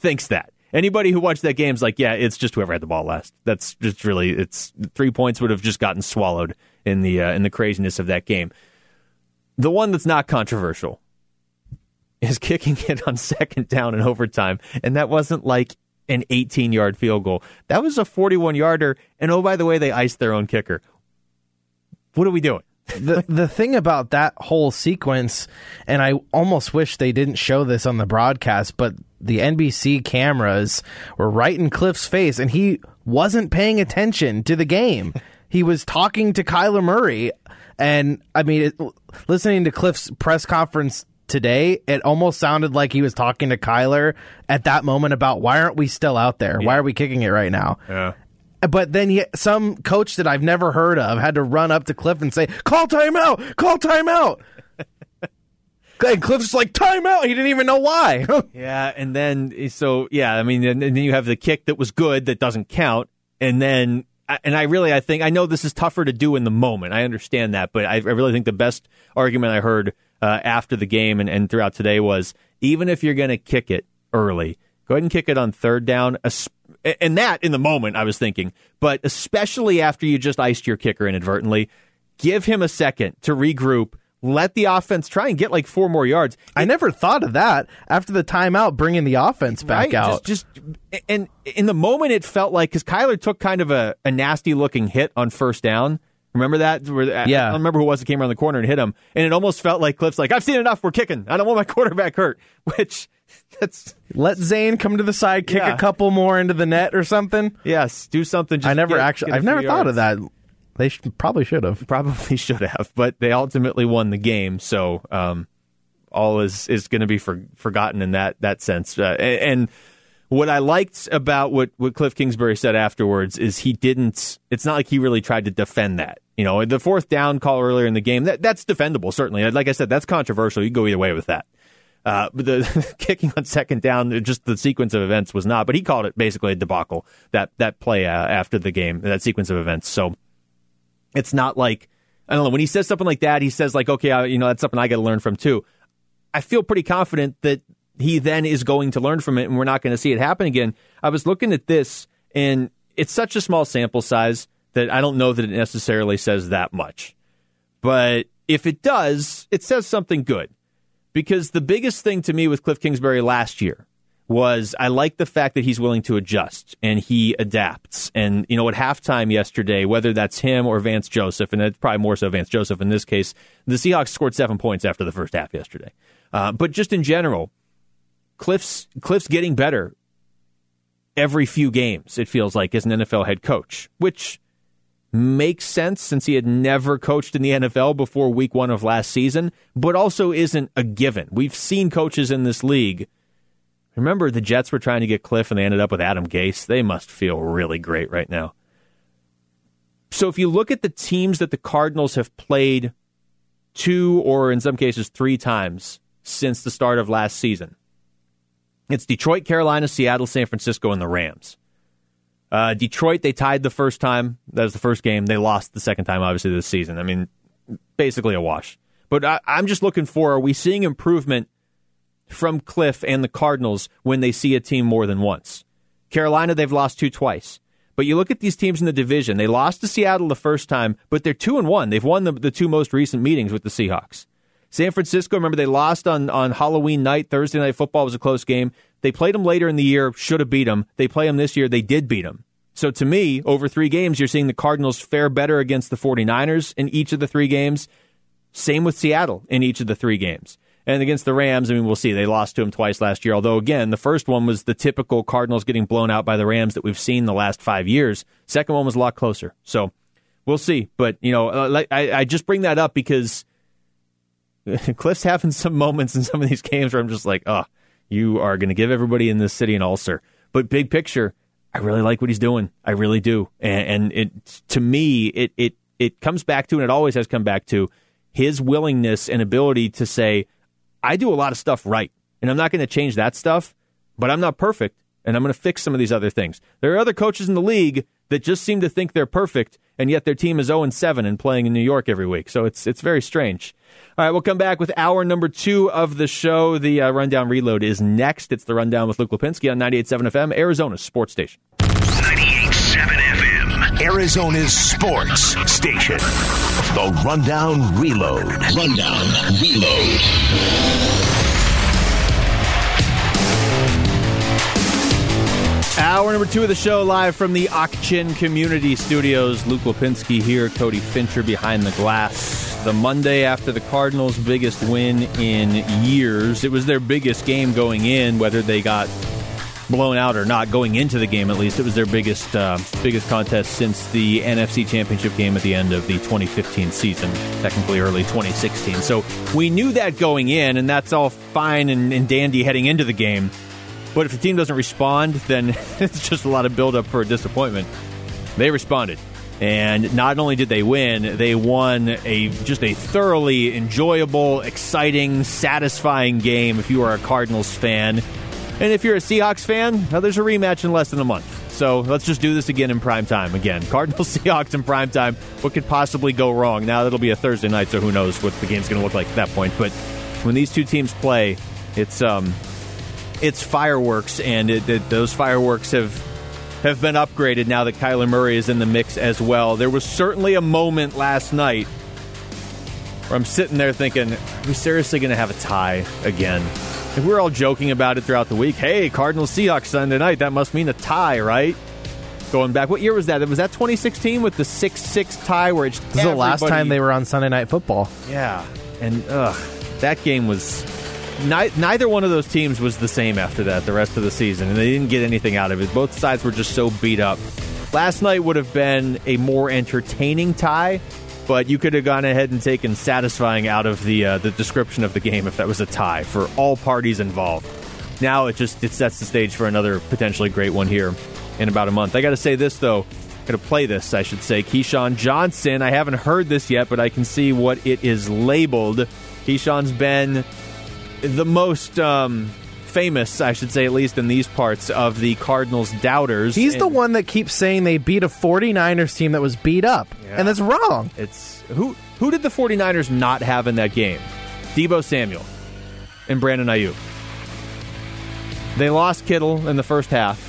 thinks that. Anybody who watched that game is like, yeah, it's just whoever had the ball last. That's just really, it's three points would have just gotten swallowed in the uh, in the craziness of that game. The one that's not controversial is kicking it on second down in overtime, and that wasn't like an 18 yard field goal. That was a 41 yarder, and oh by the way, they iced their own kicker. What are we doing? the the thing about that whole sequence, and I almost wish they didn't show this on the broadcast, but the NBC cameras were right in Kliff's face, and he wasn't paying attention to the game. he was talking to Kyler Murray, and I mean, it, listening to Kliff's press conference today, it almost sounded like he was talking to Kyler at that moment about why aren't we still out there? Why are we kicking it right now? Yeah. But then he, some coach that I've never heard of had to run up to Kliff and say, "Call timeout! Call timeout!" and Kliff's like, "Timeout!" He didn't even know why. Yeah, and then so yeah, I mean, and, and then you have the kick that was good that doesn't count, and then and I really I think I know this is tougher to do in the moment. I understand that, but I, I really think the best argument I heard uh, after the game and, and throughout today was even if you're going to kick it early, go ahead and kick it on third down. And that in the moment I was thinking, but especially after you just iced your kicker inadvertently, give him a second to regroup. Let the offense try and get like four more yards. I never thought of that after the timeout, bringing the offense back right? out. Just, just and in the moment, it felt like because Kyler took kind of a, a nasty looking hit on first down. Remember that? Where- Yeah. I don't remember who it was that came around the corner and hit him, and it almost felt like Kliff's like, "I've seen enough. We're kicking. I don't want my quarterback hurt." Which, that's Let Zane come to the side, kick Yeah. a couple more into the net or something. yes, do something. Just I never get- actually, get I've never few thought of that. They sh- probably should have. Probably should have, but they ultimately won the game. So um, all is is going to be for, forgotten in that that sense. Uh, and, and what I liked about what what Kliff Kingsbury said afterwards is he didn't. It's not like he really tried to defend that. You know, the fourth down call earlier in the game that that's defendable. Certainly, like I said, that's controversial. You go either way with that. Uh, but the kicking on second down, just the sequence of events was not. But he called it basically a debacle. That that play uh, after the game, that sequence of events. So it's not like I don't know when he says something like that. He says like, okay, I, you know, that's something I got to learn from too. I feel pretty confident that he then is going to learn from it, and we're not going to see it happen again. I was looking at this, and it's such a small sample size that I don't know that it necessarily says that much. But if it does, it says something good. Because the biggest thing to me with Kliff Kingsbury last year was I like the fact that he's willing to adjust and he adapts. And, you know, at halftime yesterday, whether that's him or Vance Joseph, and it's probably more so Vance Joseph in this case, the Seahawks scored seven points after the first half yesterday. Uh, but just in general, Kliff's Kliff's getting better every few games, it feels like, as an NFL head coach, which makes sense since he had never coached in the NFL before week one of last season, but also isn't a given. We've seen coaches in this league. Remember, the Jets were trying to get Kliff and they ended up with Adam Gase. They must feel really great right now. So if you look at the teams that the Cardinals have played two or in some cases three times since the start of last season, it's Detroit, Carolina, Seattle, San Francisco, and the Rams. Uh, Detroit, they tied the first time. That was the first game. They lost the second time, obviously, this season. I mean, basically a wash. But I, I'm just looking for are we seeing improvement from Kliff and the Cardinals when they see a team more than once? Carolina, they've lost two twice. But you look at these teams in the division. They lost to Seattle the first time, but they're two and one. They've won the, the two most recent meetings with the Seahawks. San Francisco, remember they lost on, on Halloween night. Thursday night football was a close game. They played them later in the year, should have beat them. They play them this year, they did beat them. So to me, over three games, you're seeing the Cardinals fare better against the 49ers in each of the three games. Same with Seattle in each of the three games. And against the Rams, I mean, we'll see. They lost to them twice last year. Although, again, the first one was the typical Cardinals getting blown out by the Rams that we've seen the last five years. Second one was a lot closer. So we'll see. But, you know, uh, I, I just bring that up because Kliff's having some moments in some of these games where I'm just like, oh, you are going to give everybody in this city an ulcer. But big picture, I really like what he's doing. I really do. And, and it to me, it it it comes back to, and it always has come back to, his willingness and ability to say, I do a lot of stuff right, and I'm not going to change that stuff, but I'm not perfect, and I'm going to fix some of these other things. There are other coaches in the league that just seem to think they're perfect, and yet their team is 0 7 and playing in New York every week. So it's it's very strange. All right, we'll come back with hour number two of the show. The uh, Rundown Reload is next. It's the Rundown with Luke Lapinski on 98.7 FM, Arizona Sports Station. 98.7 FM, Arizona's sports station. The Rundown Reload. Rundown Reload. Hour number two of the show, live from the Ak-Chin Community Studios. Luke Lapinski here, Cody Fincher behind the glass. The Monday after the Cardinals' biggest win in years. It was their biggest game going in, whether they got blown out or not. Going into the game, at least, it was their biggest uh, biggest contest since the NFC Championship game at the end of the 2015 season, technically early 2016. So we knew that going in, and that's all fine and, and dandy heading into the game. But if the team doesn't respond, then it's just a lot of buildup for a disappointment. They responded. And not only did they win, they won a just a thoroughly enjoyable, exciting, satisfying game if you are a Cardinals fan. And if you're a Seahawks fan, well, there's a rematch in less than a month. So let's just do this again in prime time. Again, Cardinals Seahawks in prime time. What could possibly go wrong? Now that'll be a Thursday night, so who knows what the game's going to look like at that point. But when these two teams play, it's um, it's fireworks, and it, it, those fireworks have have been upgraded now that Kyler Murray is in the mix as well. There was certainly a moment last night where I'm sitting there thinking, are we seriously going to have a tie again? And we are all joking about it throughout the week. Hey, Cardinals Seahawks Sunday night. That must mean a tie, right? Going back, what year was that? Was that 2016 with the 6 6 tie where it's. This is the last time they were on Sunday Night Football. Yeah. And, ugh, that game was neither one of those teams was the same after that the rest of the season, and they didn't get anything out of it. Both sides were just so beat up. Last night would have been a more entertaining tie, but you could have gone ahead and taken satisfying out of the uh, the description of the game if that was a tie for all parties involved. Now it just it sets the stage for another potentially great one here in about a month. I got to say this though. Going to play this, I should say. Keyshawn Johnson. I haven't heard this yet, but I can see what it is labeled. Keyshawn's been the most um, famous, I should say, at least in these parts, of the Cardinals doubters. He's the one that keeps saying they beat a 49ers team that was beat up. Yeah. And that's wrong. It's who who did the 49ers not have in that game? Deebo Samuel and Brandon Aiyuk. They lost Kittle in the first half.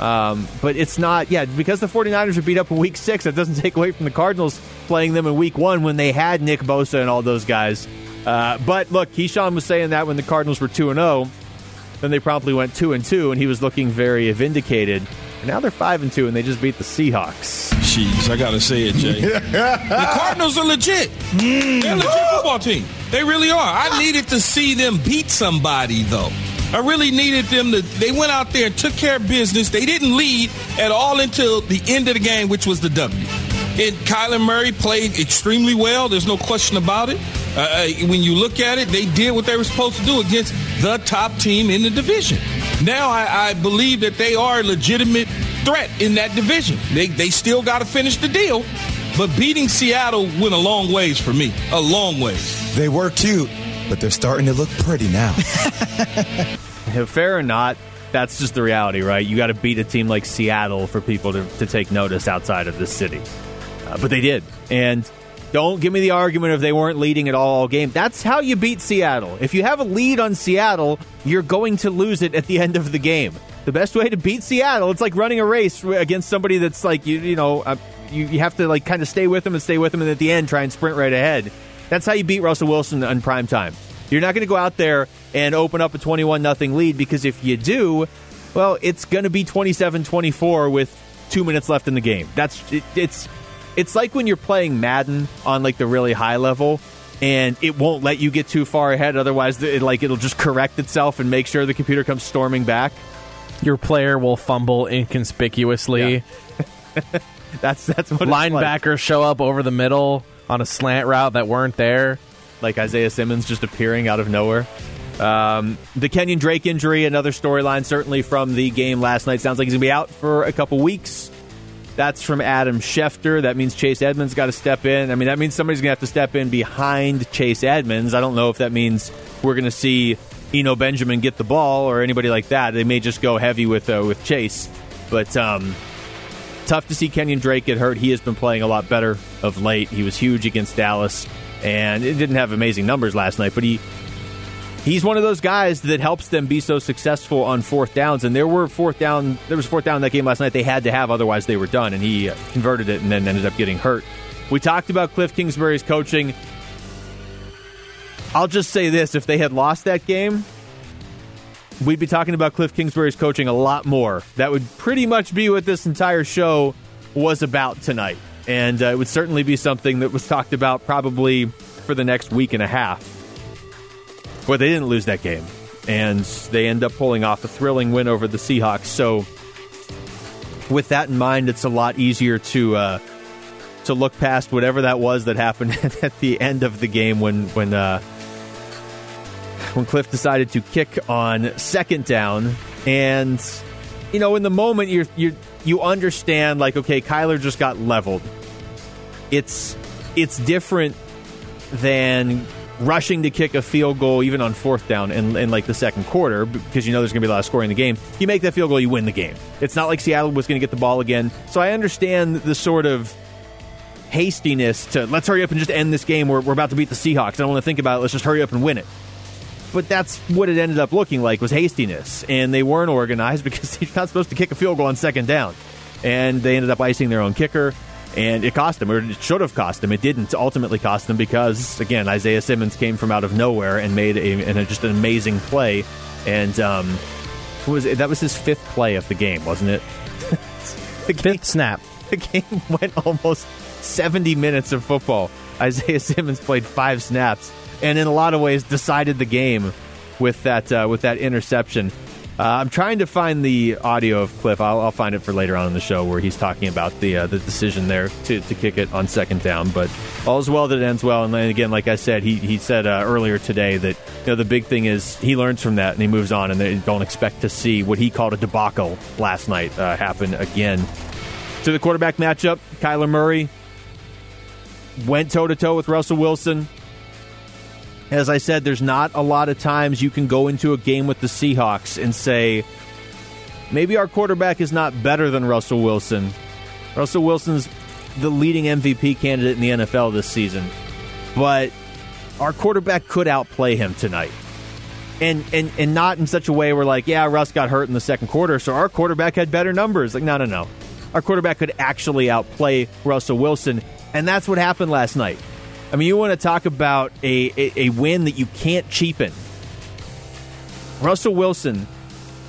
Um, but it's not, yeah, because the 49ers were beat up in week six, that doesn't take away from the Cardinals playing them in week one when they had Nick Bosa and all those guys uh, but look, Keyshawn was saying that when the Cardinals were two and zero, oh, then they promptly went two and two, and he was looking very vindicated. And now they're five and two, and they just beat the Seahawks. Jeez, I gotta say it, Jay. the Cardinals are legit. Mm. They're a legit football team. They really are. I needed to see them beat somebody, though. I really needed them to. They went out there and took care of business. They didn't lead at all until the end of the game, which was the W. And Kyler Murray played extremely well. There's no question about it. Uh, uh, when you look at it, they did what they were supposed to do against the top team in the division. Now I, I believe that they are a legitimate threat in that division. They, they still got to finish the deal, but beating Seattle went a long ways for me. A long ways. They were cute, but they're starting to look pretty now. Fair or not, that's just the reality, right? You got to beat a team like Seattle for people to, to take notice outside of this city. Uh, but they did. And don't give me the argument if they weren't leading at all, game. That's how you beat Seattle. If you have a lead on Seattle, you're going to lose it at the end of the game. The best way to beat Seattle, it's like running a race against somebody that's like you, you know, uh, you, you have to like kind of stay with them and stay with them, and at the end try and sprint right ahead. That's how you beat Russell Wilson on prime time. You're not going to go out there and open up a 21 nothing lead because if you do, well, it's going to be 27-24 with two minutes left in the game. That's it, it's it's like when you're playing Madden on like the really high level and it won't let you get too far ahead otherwise it, like it'll just correct itself and make sure the computer comes storming back. Your player will fumble inconspicuously. Yeah. that's that's what linebackers like. show up over the middle on a slant route that weren't there. like Isaiah Simmons just appearing out of nowhere. Um, the Kenyan Drake injury, another storyline, certainly from the game last night. Sounds like he's going to be out for a couple weeks. That's from Adam Schefter. That means Chase Edmonds got to step in. I mean, that means somebody's going to have to step in behind Chase Edmonds. I don't know if that means we're going to see Eno Benjamin get the ball or anybody like that. They may just go heavy with uh, with Chase. But um, tough to see Kenyan Drake get hurt. He has been playing a lot better of late. He was huge against Dallas, and it didn't have amazing numbers last night, but he he's one of those guys that helps them be so successful on fourth downs. And there were fourth down, there was fourth down in that game last night. They had to have, otherwise they were done. And he converted it and then ended up getting hurt. We talked about Kliff Kingsbury's coaching. I'll just say this: if they had lost that game, we'd be talking about Kliff Kingsbury's coaching a lot more. That would pretty much be what this entire show was about tonight. And uh, it would certainly be something that was talked about probably for the next week and a half. But they didn't lose that game, and they end up pulling off a thrilling win over the Seahawks. So, with that in mind, it's a lot easier to uh, to look past whatever that was that happened at the end of the game when when uh, when Kliff decided to kick on second down, and you know, in the moment, you you you understand like, okay, Kyler just got leveled. It's it's different than rushing to kick a field goal even on fourth down in, in like the second quarter because you know there's going to be a lot of scoring in the game. You make that field goal, you win the game. It's not like Seattle was going to get the ball again. So I understand the sort of hastiness to let's hurry up and just end this game. We're, we're about to beat the Seahawks. I don't want to think about it. Let's just hurry up and win it. But that's what it ended up looking like was hastiness, and they weren't organized because you're not supposed to kick a field goal on second down, and they ended up icing their own kicker and it cost them, or it should have cost them. It didn't ultimately cost them because, again, Isaiah Simmons came from out of nowhere and made a, and just an amazing play. And um, was it? that was his fifth play of the game, wasn't it? the game, fifth snap. The game went almost 70 minutes of football. Isaiah Simmons played five snaps, and in a lot of ways decided the game with that uh, with that interception. Uh, I'm trying to find the audio of Kliff. I'll, I'll, find it for later on in the show where he's talking about the uh, the decision there to, to kick it on second down. But all's well that ends well. And then again, like I said, he he said uh, earlier today that you know the big thing is he learns from that and he moves on, and they don't expect to see what he called a debacle last night uh, happen again. To the quarterback matchup, Kyler Murray went toe to toe with Russell Wilson. As I said, there's not a lot of times you can go into a game with the Seahawks and say, maybe our quarterback is not better than Russell Wilson. Russell Wilson's the leading MVP candidate in the NFL this season, but our quarterback could outplay him tonight. And, and and not in such a way where like yeah Russ got hurt in the second quarter so our quarterback had better numbers. Like no no no. Our quarterback could actually outplay Russell Wilson. And that's what happened last night I mean, you want to talk about a, a, a win that you can't cheapen. Russell Wilson,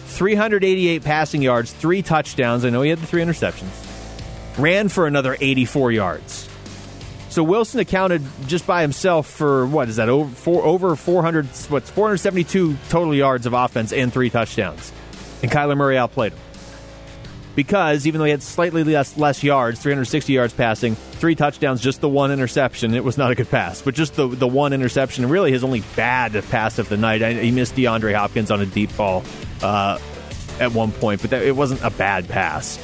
388 passing yards, three touchdowns. I know he had the three interceptions. Ran for another 84 yards. So Wilson accounted just by himself for what is that over four, over 400 what's 472 total yards of offense and three touchdowns. And Kyler Murray outplayed him because even though he had slightly less, less yards, 360 yards passing, three touchdowns, just the one interception, it was not a good pass. But just the, the one interception, really his only bad pass of the night. I, he missed DeAndre Hopkins on a deep ball uh, at one point, but that, it wasn't a bad pass.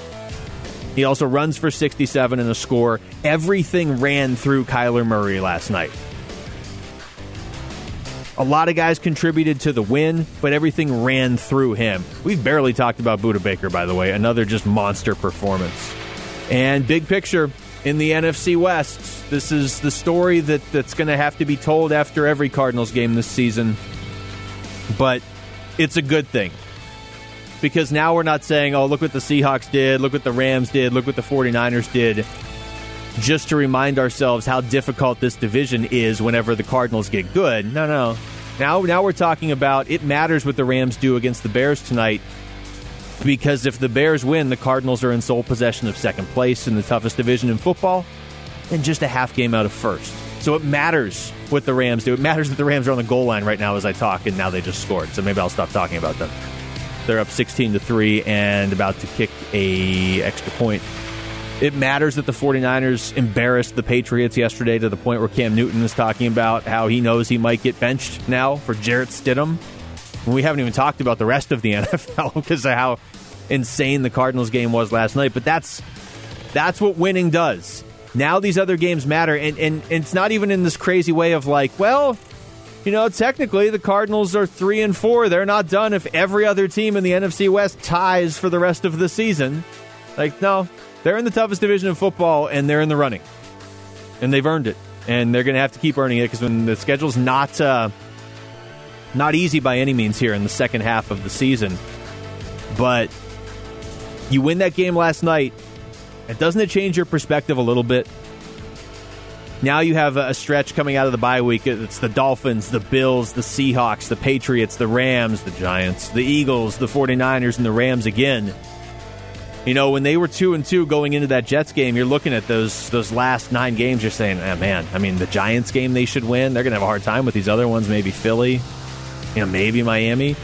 He also runs for 67 and a score. Everything ran through Kyler Murray last night. A lot of guys contributed to the win, but everything ran through him. We've barely talked about Budda Baker, by the way. Another just monster performance. And big picture in the NFC West, this is the story that, that's going to have to be told after every Cardinals game this season. But it's a good thing. Because now we're not saying, oh, look what the Seahawks did, look what the Rams did, look what the 49ers did just to remind ourselves how difficult this division is whenever the Cardinals get good. No, no. Now, now we're talking about it matters what the Rams do against the Bears tonight because if the Bears win, the Cardinals are in sole possession of second place in the toughest division in football and just a half game out of first. So it matters what the Rams do. It matters that the Rams are on the goal line right now as I talk, and now they just scored. So maybe I'll stop talking about them. They're up 16 to 3 and about to kick a extra point It matters that the 49ers embarrassed the Patriots yesterday to the point where Cam Newton is talking about how he knows he might get benched now for Jarrett Stidham. And we haven't even talked about the rest of the NFL because of how insane the Cardinals game was last night. But that's that's what winning does. Now these other games matter, and, and, and it's not even in this crazy way of like, well, you know, technically the Cardinals are three and four. They're not done if every other team in the NFC West ties for the rest of the season. Like, no, they're in the toughest division of football, and they're in the running, and they've earned it, and they're going to have to keep earning it because when the schedule's not uh, not easy by any means here in the second half of the season, but you win that game last night. And doesn't it change your perspective a little bit? Now you have a stretch coming out of the bye week. It's the Dolphins, the Bills, the Seahawks, the Patriots, the Rams, the Giants, the Eagles, the 49ers, and the Rams again. You know, when they were 2 and 2 going into that Jets game, you're looking at those those last 9 games you're saying, oh, "Man, I mean, the Giants game they should win. They're to have a hard time with these other ones, maybe Philly, you know, maybe Miami."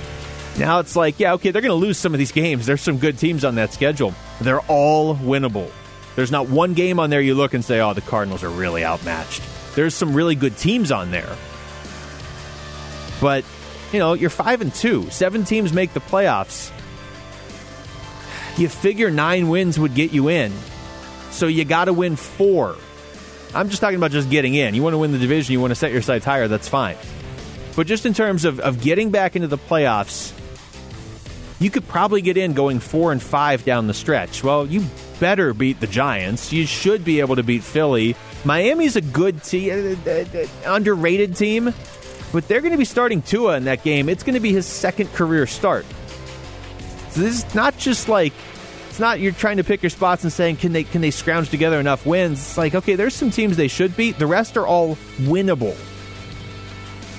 Now it's like, yeah, okay, they're to lose some of these games. There's some good teams on that schedule. They're all winnable. There's not one game on there you look and say, oh, the Cardinals are really outmatched. There's some really good teams on there. But, you know, you're 5 and 2. Seven teams make the playoffs. You figure nine wins would get you in. So you got to win four. I'm just talking about just getting in. You want to win the division, you want to set your sights higher, that's fine. But just in terms of, of getting back into the playoffs, you could probably get in going four and five down the stretch. Well, you better beat the Giants. You should be able to beat Philly. Miami's a good team, uh, uh, uh, underrated team, but they're going to be starting Tua in that game. It's going to be his second career start. So this is not just like it's not you're trying to pick your spots and saying can they can they scrounge together enough wins. It's like okay, there's some teams they should beat. The rest are all winnable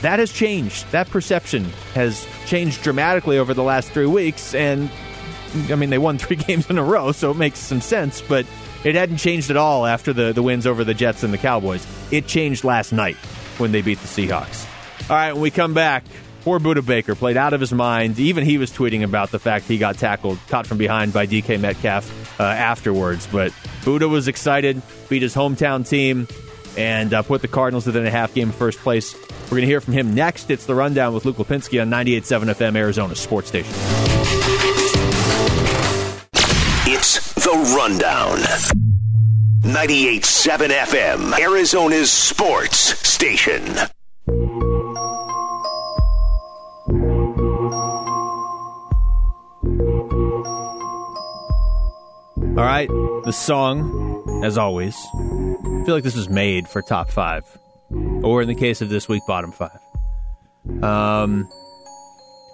that has changed. That perception has changed dramatically over the last three weeks. And I mean, they won three games in a row, so it makes some sense. But it hadn't changed at all after the, the wins over the Jets and the Cowboys. It changed last night when they beat the Seahawks. All right, when we come back, poor Budda Baker played out of his mind. Even he was tweeting about the fact he got tackled, caught from behind by DK Metcalf uh, afterwards. But Budda was excited, beat his hometown team, and uh, put the Cardinals within a half game of first place. We're going to hear from him next. It's the Rundown with Luke Lapinski on 98.7 FM, Arizona Sports Station. It's the Rundown. 98.7 FM, Arizona's sports station. All right, the song, as always, I feel like this was made for top five or in the case of this week, bottom five. Um,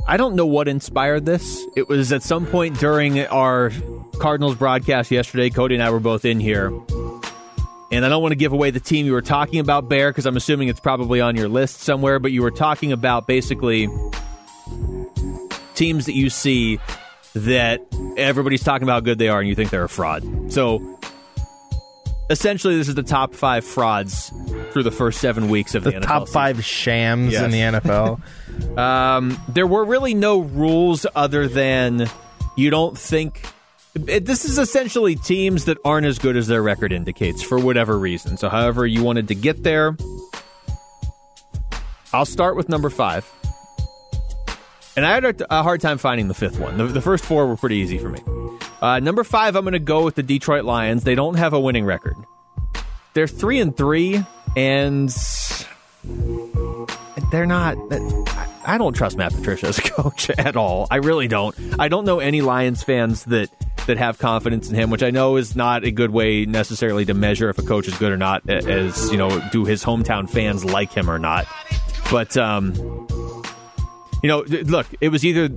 I don't know what inspired this. It was at some point during our Cardinals broadcast yesterday. Cody and I were both in here. And I don't want to give away the team you were talking about, Bear, because I'm assuming it's probably on your list somewhere. But you were talking about basically teams that you see that everybody's talking about how good they are and you think they're a fraud. So essentially, this is the top five frauds through the first seven weeks of the, the NFL top season. five shams Yes. in the NFL. Um, there were really no rules other than you don't think. It, this is essentially teams that aren't as good as their record indicates for whatever reason. So, however you wanted to get there, I'll start with number five. And I had a, hard time finding the fifth one. The, the first four were pretty easy for me. Uh, number five, I'm going to go with the Detroit Lions. They don't have a winning record. They're three and three, and they're not. I don't trust Matt Patricia as a coach at all. I really don't. I don't know any Lions fans that that have confidence in him, which I know is not a good way necessarily to measure if a coach is good or not. As you know, do his hometown fans like him or not? But um, you know, look, it was either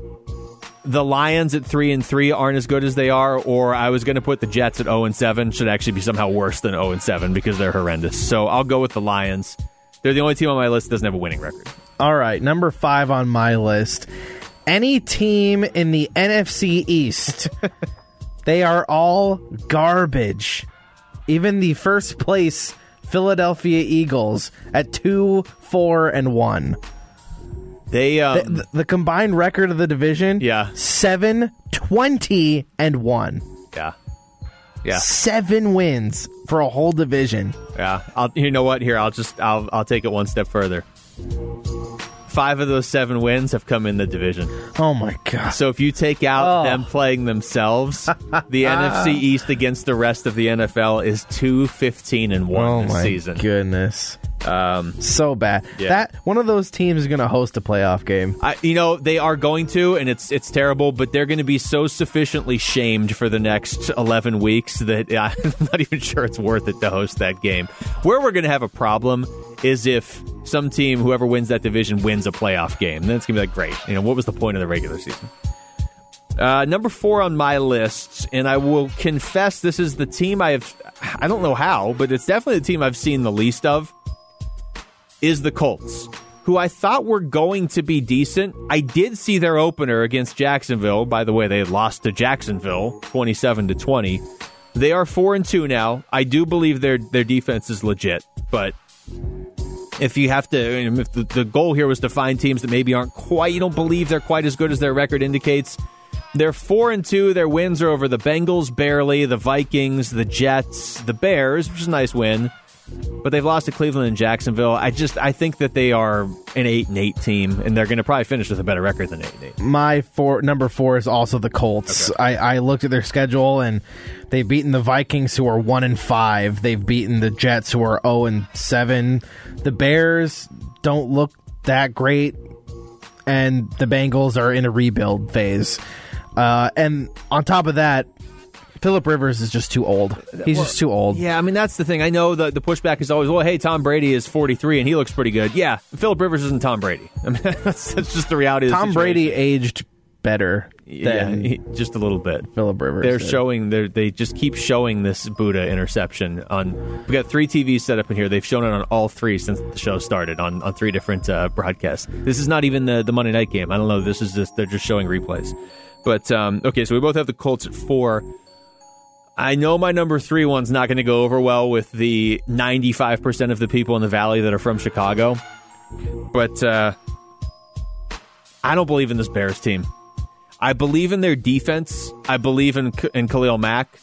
the Lions at three and three aren't as good as they are, or I was going to put the Jets at zero and seven should actually be somehow worse than zero and seven because they're horrendous. So I'll go with the Lions. They're the only team on my list that doesn't have a winning record. All right, number five on my list. Any team in the NFC East, they are all garbage. Even the first place Philadelphia Eagles at two, four, and one. They um, The, the, the combined record of the division, Yeah. seven, 20, and one. yeah. Yeah. Seven wins for a whole division. Yeah, I'll, you know what? Here, I'll just I'll I'll take it one step further. Five of those seven wins have come in the division. Oh my god. So if you take out Oh. them playing themselves, the NFC East against the rest of the NFL is two fifteen and one Oh this my season. goodness. Um, so bad. Yeah. That one of those teams is going to host a playoff game. I, you know they are going to, and it's it's terrible, but they're going to be so sufficiently shamed for the next eleven weeks that I'm not even sure it's worth it to host that game. Where we're going to have a problem is if some team, whoever wins that division, wins a playoff game. Then it's going to be like, great. You know, what was the point of the regular season? Uh, number four on my list, and I will confess this is the team I have. I don't know how, but it's definitely the team I've seen the least of. Is the Colts, who I thought were going to be decent. I did see their opener against Jacksonville. By the way, they lost to Jacksonville, twenty-seven to twenty. They are four and two now. I do believe their their defense is legit, but if you have to, if the, the goal here was to find teams that maybe aren't quite, you don't believe they're quite as good as their record indicates. They're four and two. Their wins are over the Bengals, barely, the Vikings, the Jets, the Bears, which is a nice win. But they've lost to Cleveland and Jacksonville. I just I think that they are an eight and eight team, and they're going to probably finish with a better record than eight and eight. My four number four is also the Colts. I, I looked at their schedule and they've beaten the Vikings who are one and five. They've beaten the Jets who are zero and seven. The Bears don't look that great, and the Bengals are in a rebuild phase. Uh, and on top of that, Philip Rivers is just too old. He's just too old. Yeah, I mean that's the thing. I know the the pushback is always, well, hey, Tom Brady is forty three and he looks pretty good. Yeah, Philip Rivers isn't Tom Brady. I mean that's, that's just the reality. of the Tom. Brady aged better yeah, than he- just a little bit. Philip Rivers. They're did. showing they they just keep showing this Budda interception on. We got three TVs set up in here. They've shown it on all three since the show started on on three different uh, broadcasts. This is not even the the Monday night game. I don't know. This is just they're just showing replays. But um, okay, so we both have the Colts at four. I know my number three one's not going to go over well with the 95% of the people in the valley that are from Chicago. But uh, I don't believe in this Bears team. I believe in their defense. I believe in, in Khalil Mack.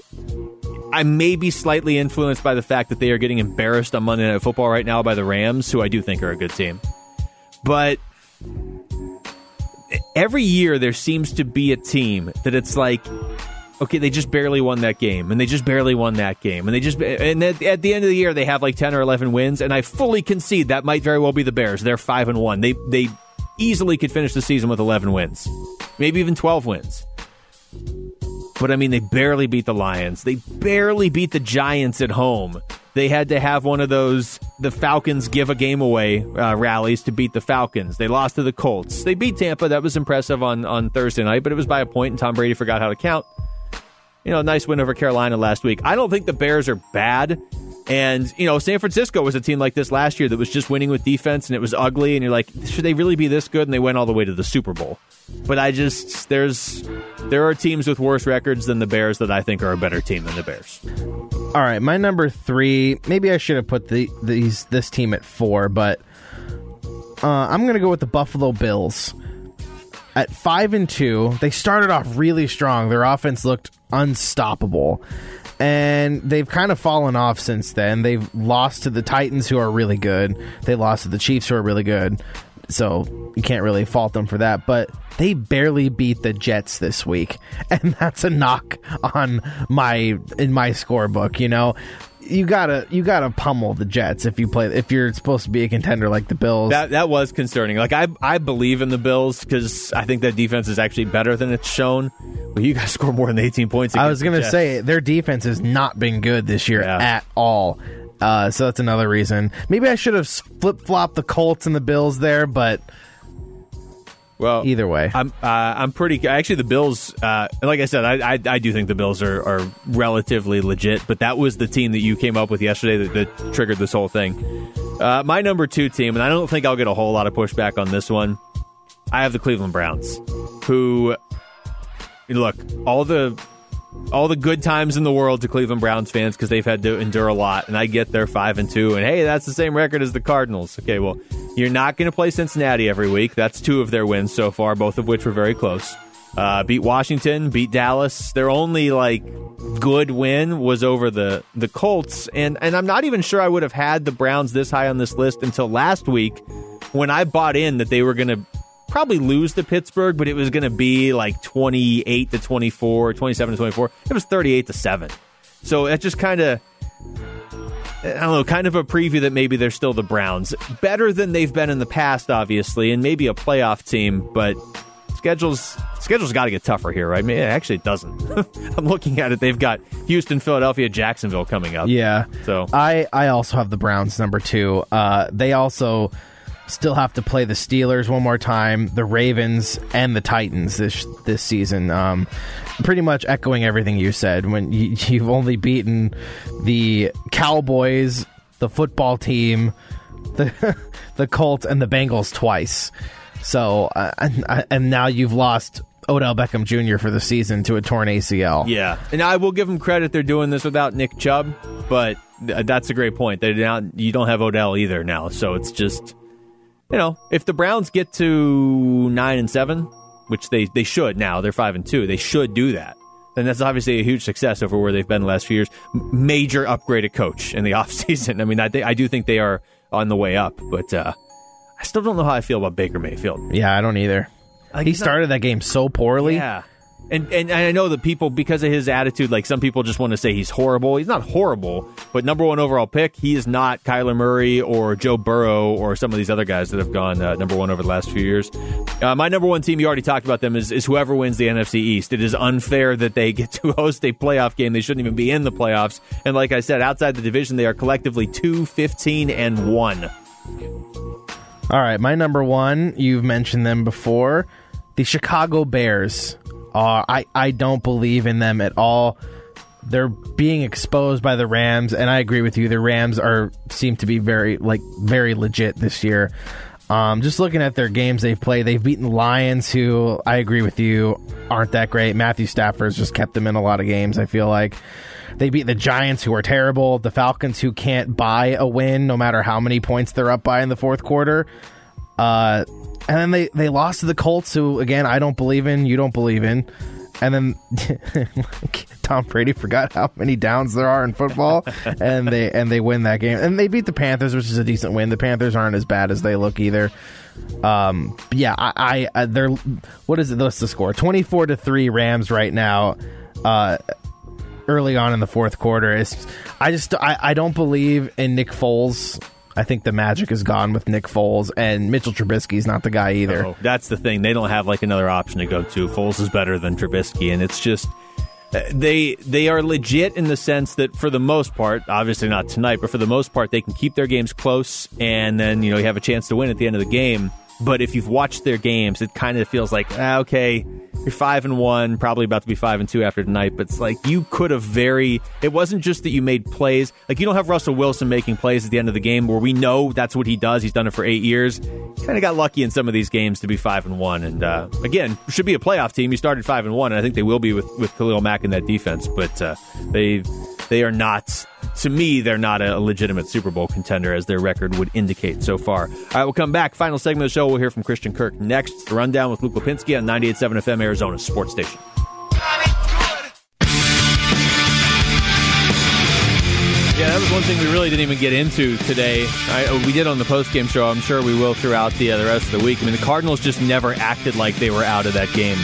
I may be slightly influenced by the fact that they are getting embarrassed on Monday Night Football right now by the Rams, who I do think are a good team. But every year there seems to be a team that it's like, okay, they just barely won that game, and they just barely won that game, and they just and at, at the end of the year they have like ten or eleven wins, and I fully concede that might very well be the Bears. They're five and one. They they easily could finish the season with eleven wins, maybe even twelve wins. But I mean, they barely beat the Lions. They barely beat the Giants at home. They had to have one of those the Falcons give a game away uh, rallies to beat the Falcons. They lost to the Colts. They beat Tampa. That was impressive on on Thursday night, but it was by a point, and Tom Brady forgot how to count. You know, nice win over Carolina last week. I don't think the Bears are bad. And, you know, San Francisco was a team like this last year that was just winning with defense and it was ugly. And you're like, should they really be this good? And they went all the way to the Super Bowl. But I just, there's, there are teams with worse records than the Bears that I think are a better team than the Bears. All right, my number three. Maybe I should have put the these this team at four, but uh, I'm going to go with the Buffalo Bills at five and two. They started off really strong. Their offense looked unstoppable, and they've kind of fallen off since then. They've lost to the Titans, who are really good. They lost to the Chiefs, who are really good. So you can't really fault them for that, but they barely beat the Jets this week, and that's a knock on my in my scorebook. You know, you gotta you gotta pummel the Jets if you play if you're supposed to be a contender like the Bills. That that was concerning. Like I I believe in the Bills because I think that defense is actually better than it's shown. But you guys score more than 18 points. I was gonna say their defense has not been good this year Yeah. at all. Uh, so that's another reason. Maybe I should have flip flopped the Colts and the Bills there, but Well, either way. I'm uh, I'm pretty actually the Bills. Uh, like I said, I, I I do think the Bills are, are relatively legit. But that was the team that you came up with yesterday that, that triggered this whole thing. Uh, my number two team, and I don't think I'll get a whole lot of pushback on this one. I have the Cleveland Browns, who look all the all the good times in the world to Cleveland Browns fans because they've had to endure a lot, and I get their five and two, and hey, that's the same record as the Cardinals. Okay, well, you're not going to play Cincinnati every week. That's two of their wins so far, both of which were very close. Uh, beat Washington, beat Dallas. They're only like good win was over the the Colts, and and I'm not even sure I would have had the Browns this high on this list until last week when I bought in that they were going to probably lose to Pittsburgh, but it was going to be like 28 to 24, 27 to 24. It was 38 to 7. So that just kind of I don't know, kind of a preview that maybe they're still the Browns. Better than they've been in the past, obviously, and maybe a playoff team, but schedules schedule's got to get tougher here, right? I mean, actually, it doesn't. I'm looking at it. They've got Houston, Philadelphia, Jacksonville coming up. Yeah. So I I also have the Browns number two. Uh, they also still have to play the Steelers one more time, the Ravens, and the Titans this this season. Um, pretty much echoing everything you said. When you, you've only beaten the Cowboys, the football team, the the Colts, and the Bengals twice. So uh, and, and now you've lost Odell Beckham Jr. for the season to a torn ACL. Yeah, and I will give them credit; they're doing this without Nick Chubb, but that's a great point. They now you don't have Odell either now, so it's just you know if the Browns get to nine and seven, which they they should now, they're five and two, they should do that. Then that's obviously a huge success over where they've been the last few years. Major upgraded coach in the offseason. I mean, I, th- I do think they are on the way up, but uh, I still don't know how I feel about Baker Mayfield. Yeah, I don't either. Like, he he's not- started that game so poorly. Yeah. And, and I know that people because of his attitude, like some people just want to say he's horrible. He's not horrible, but number one overall pick, he is not Kyler Murray or Joe Burrow or some of these other guys that have gone uh, number one over the last few years. Uh, my number one team, you already talked about them, is, is whoever wins the NFC East. It is unfair that they get to host a playoff game. They shouldn't even be in the playoffs. And like I said, outside the division, they are collectively 2 15 and 1. All right, my number one, you've mentioned them before. The Chicago Bears. Uh, I, I don't believe in them at all. They're being exposed by the Rams, and I agree with you. The Rams are seem to be very like very legit this year. Um, just looking at their games they've played, they've beaten Lions, who I agree with you aren't that great. Matthew Stafford's just kept them in a lot of games. I feel like they beat the Giants, who are terrible. The Falcons, who can't buy a win no matter how many points they're up by in the fourth quarter. Uh, and then they, they lost to the Colts, who again I don't believe in. You don't believe in. And then Tom Brady forgot how many downs there are in football, and they and they win that game. And they beat the Panthers, which is a decent win. The Panthers aren't as bad as they look either. Um, yeah, I, I, they're what is it? What's the score? Twenty four to three Rams right now. Uh, early on in the fourth quarter, it's I just I, I don't believe in Nick Foles. I think the magic is gone with Nick Foles, and Mitchell Trubisky's not the guy either. Oh, that's the thing. They don't have like another option to go to. Foles is better than Trubisky, and it's just uh, they they are legit in the sense that for the most part, obviously not tonight, but for the most part, they can keep their games close, and then you know you have a chance to win at the end of the game. But if you've watched their games, it kind of feels like ah, okay, you're five and one, probably about to be five and two after tonight. But it's like you could have very. It wasn't just that you made plays. Like you don't have Russell Wilson making plays at the end of the game where we know that's what he does. He's done it for eight years. Kind of got lucky in some of these games to be five and one. And uh, again, should be a playoff team. You started five and one, and I think they will be with with Khalil Mack in that defense. But uh, they they are not. To me, they're not a legitimate Super Bowl contender, as their record would indicate so far. All right, we'll come back. Final segment of the show. We'll hear from Christian Kirk next. The rundown with Luke Lapinski on 98.7 FM, Arizona Sports Station. Yeah, that was one thing we really didn't even get into today. I, we did on the postgame show. I'm sure we will throughout the uh, the rest of the week. I mean, the Cardinals just never acted like they were out of that game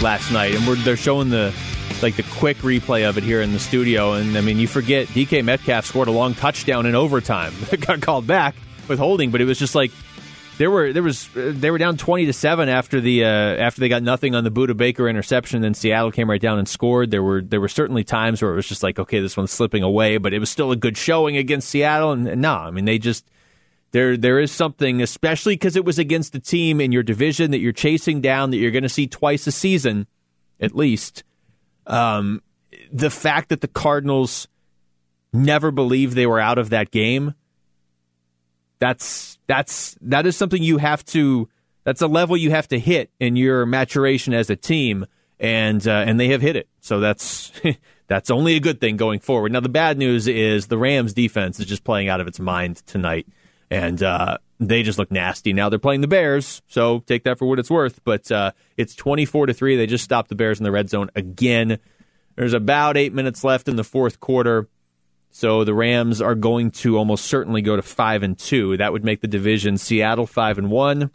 last night, and they're showing the like the quick replay of it here in the studio. And I mean, you forget DK Metcalf scored a long touchdown in overtime. It got called back with holding, but it was just like there were there was they were down twenty to seven after the uh, after they got nothing on the Budda Baker interception. Then Seattle came right down and scored. There were there were certainly times where it was just like okay, this one's slipping away, but it was still a good showing against Seattle. And, and no, I mean they just there there is something, especially because it was against a team in your division that you're chasing down that you're going to see twice a season, at least. Um, the fact that the Cardinals never believed they were out of that game that's that's that is something you have to that's a level you have to hit in your maturation as a team and uh, and they have hit it. So that's that's only a good thing going forward. Now the bad news is the Rams defense is just playing out of its mind tonight and uh, they just look nasty now they're playing the Bears so take that for what it's worth but uh, it's 24 to 3 they just stopped the Bears in the red zone again There's about eight minutes left in the fourth quarter. So the Rams are going to almost certainly go to five and two. That would make the division Seattle five and one,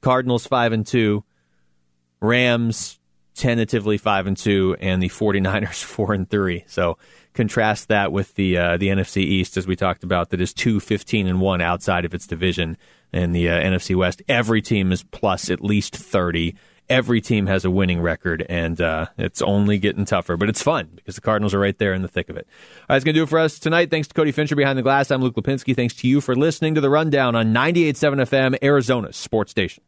Cardinals five and two, Rams tentatively five and two, and the 49ers four and three. So contrast that with the uh, the NFC East, as we talked about, that is two 15 and one outside of its division, and the uh, NFC West. Every team is plus at least thirty every team has a winning record, and uh, it's only getting tougher. But it's fun because the Cardinals are right there in the thick of it. All right, that's going to do it for us tonight. Thanks to Cody Fincher behind the glass. I'm Luke Lapinski. Thanks to you for listening to the Rundown on 98.7 FM, Arizona's sports station.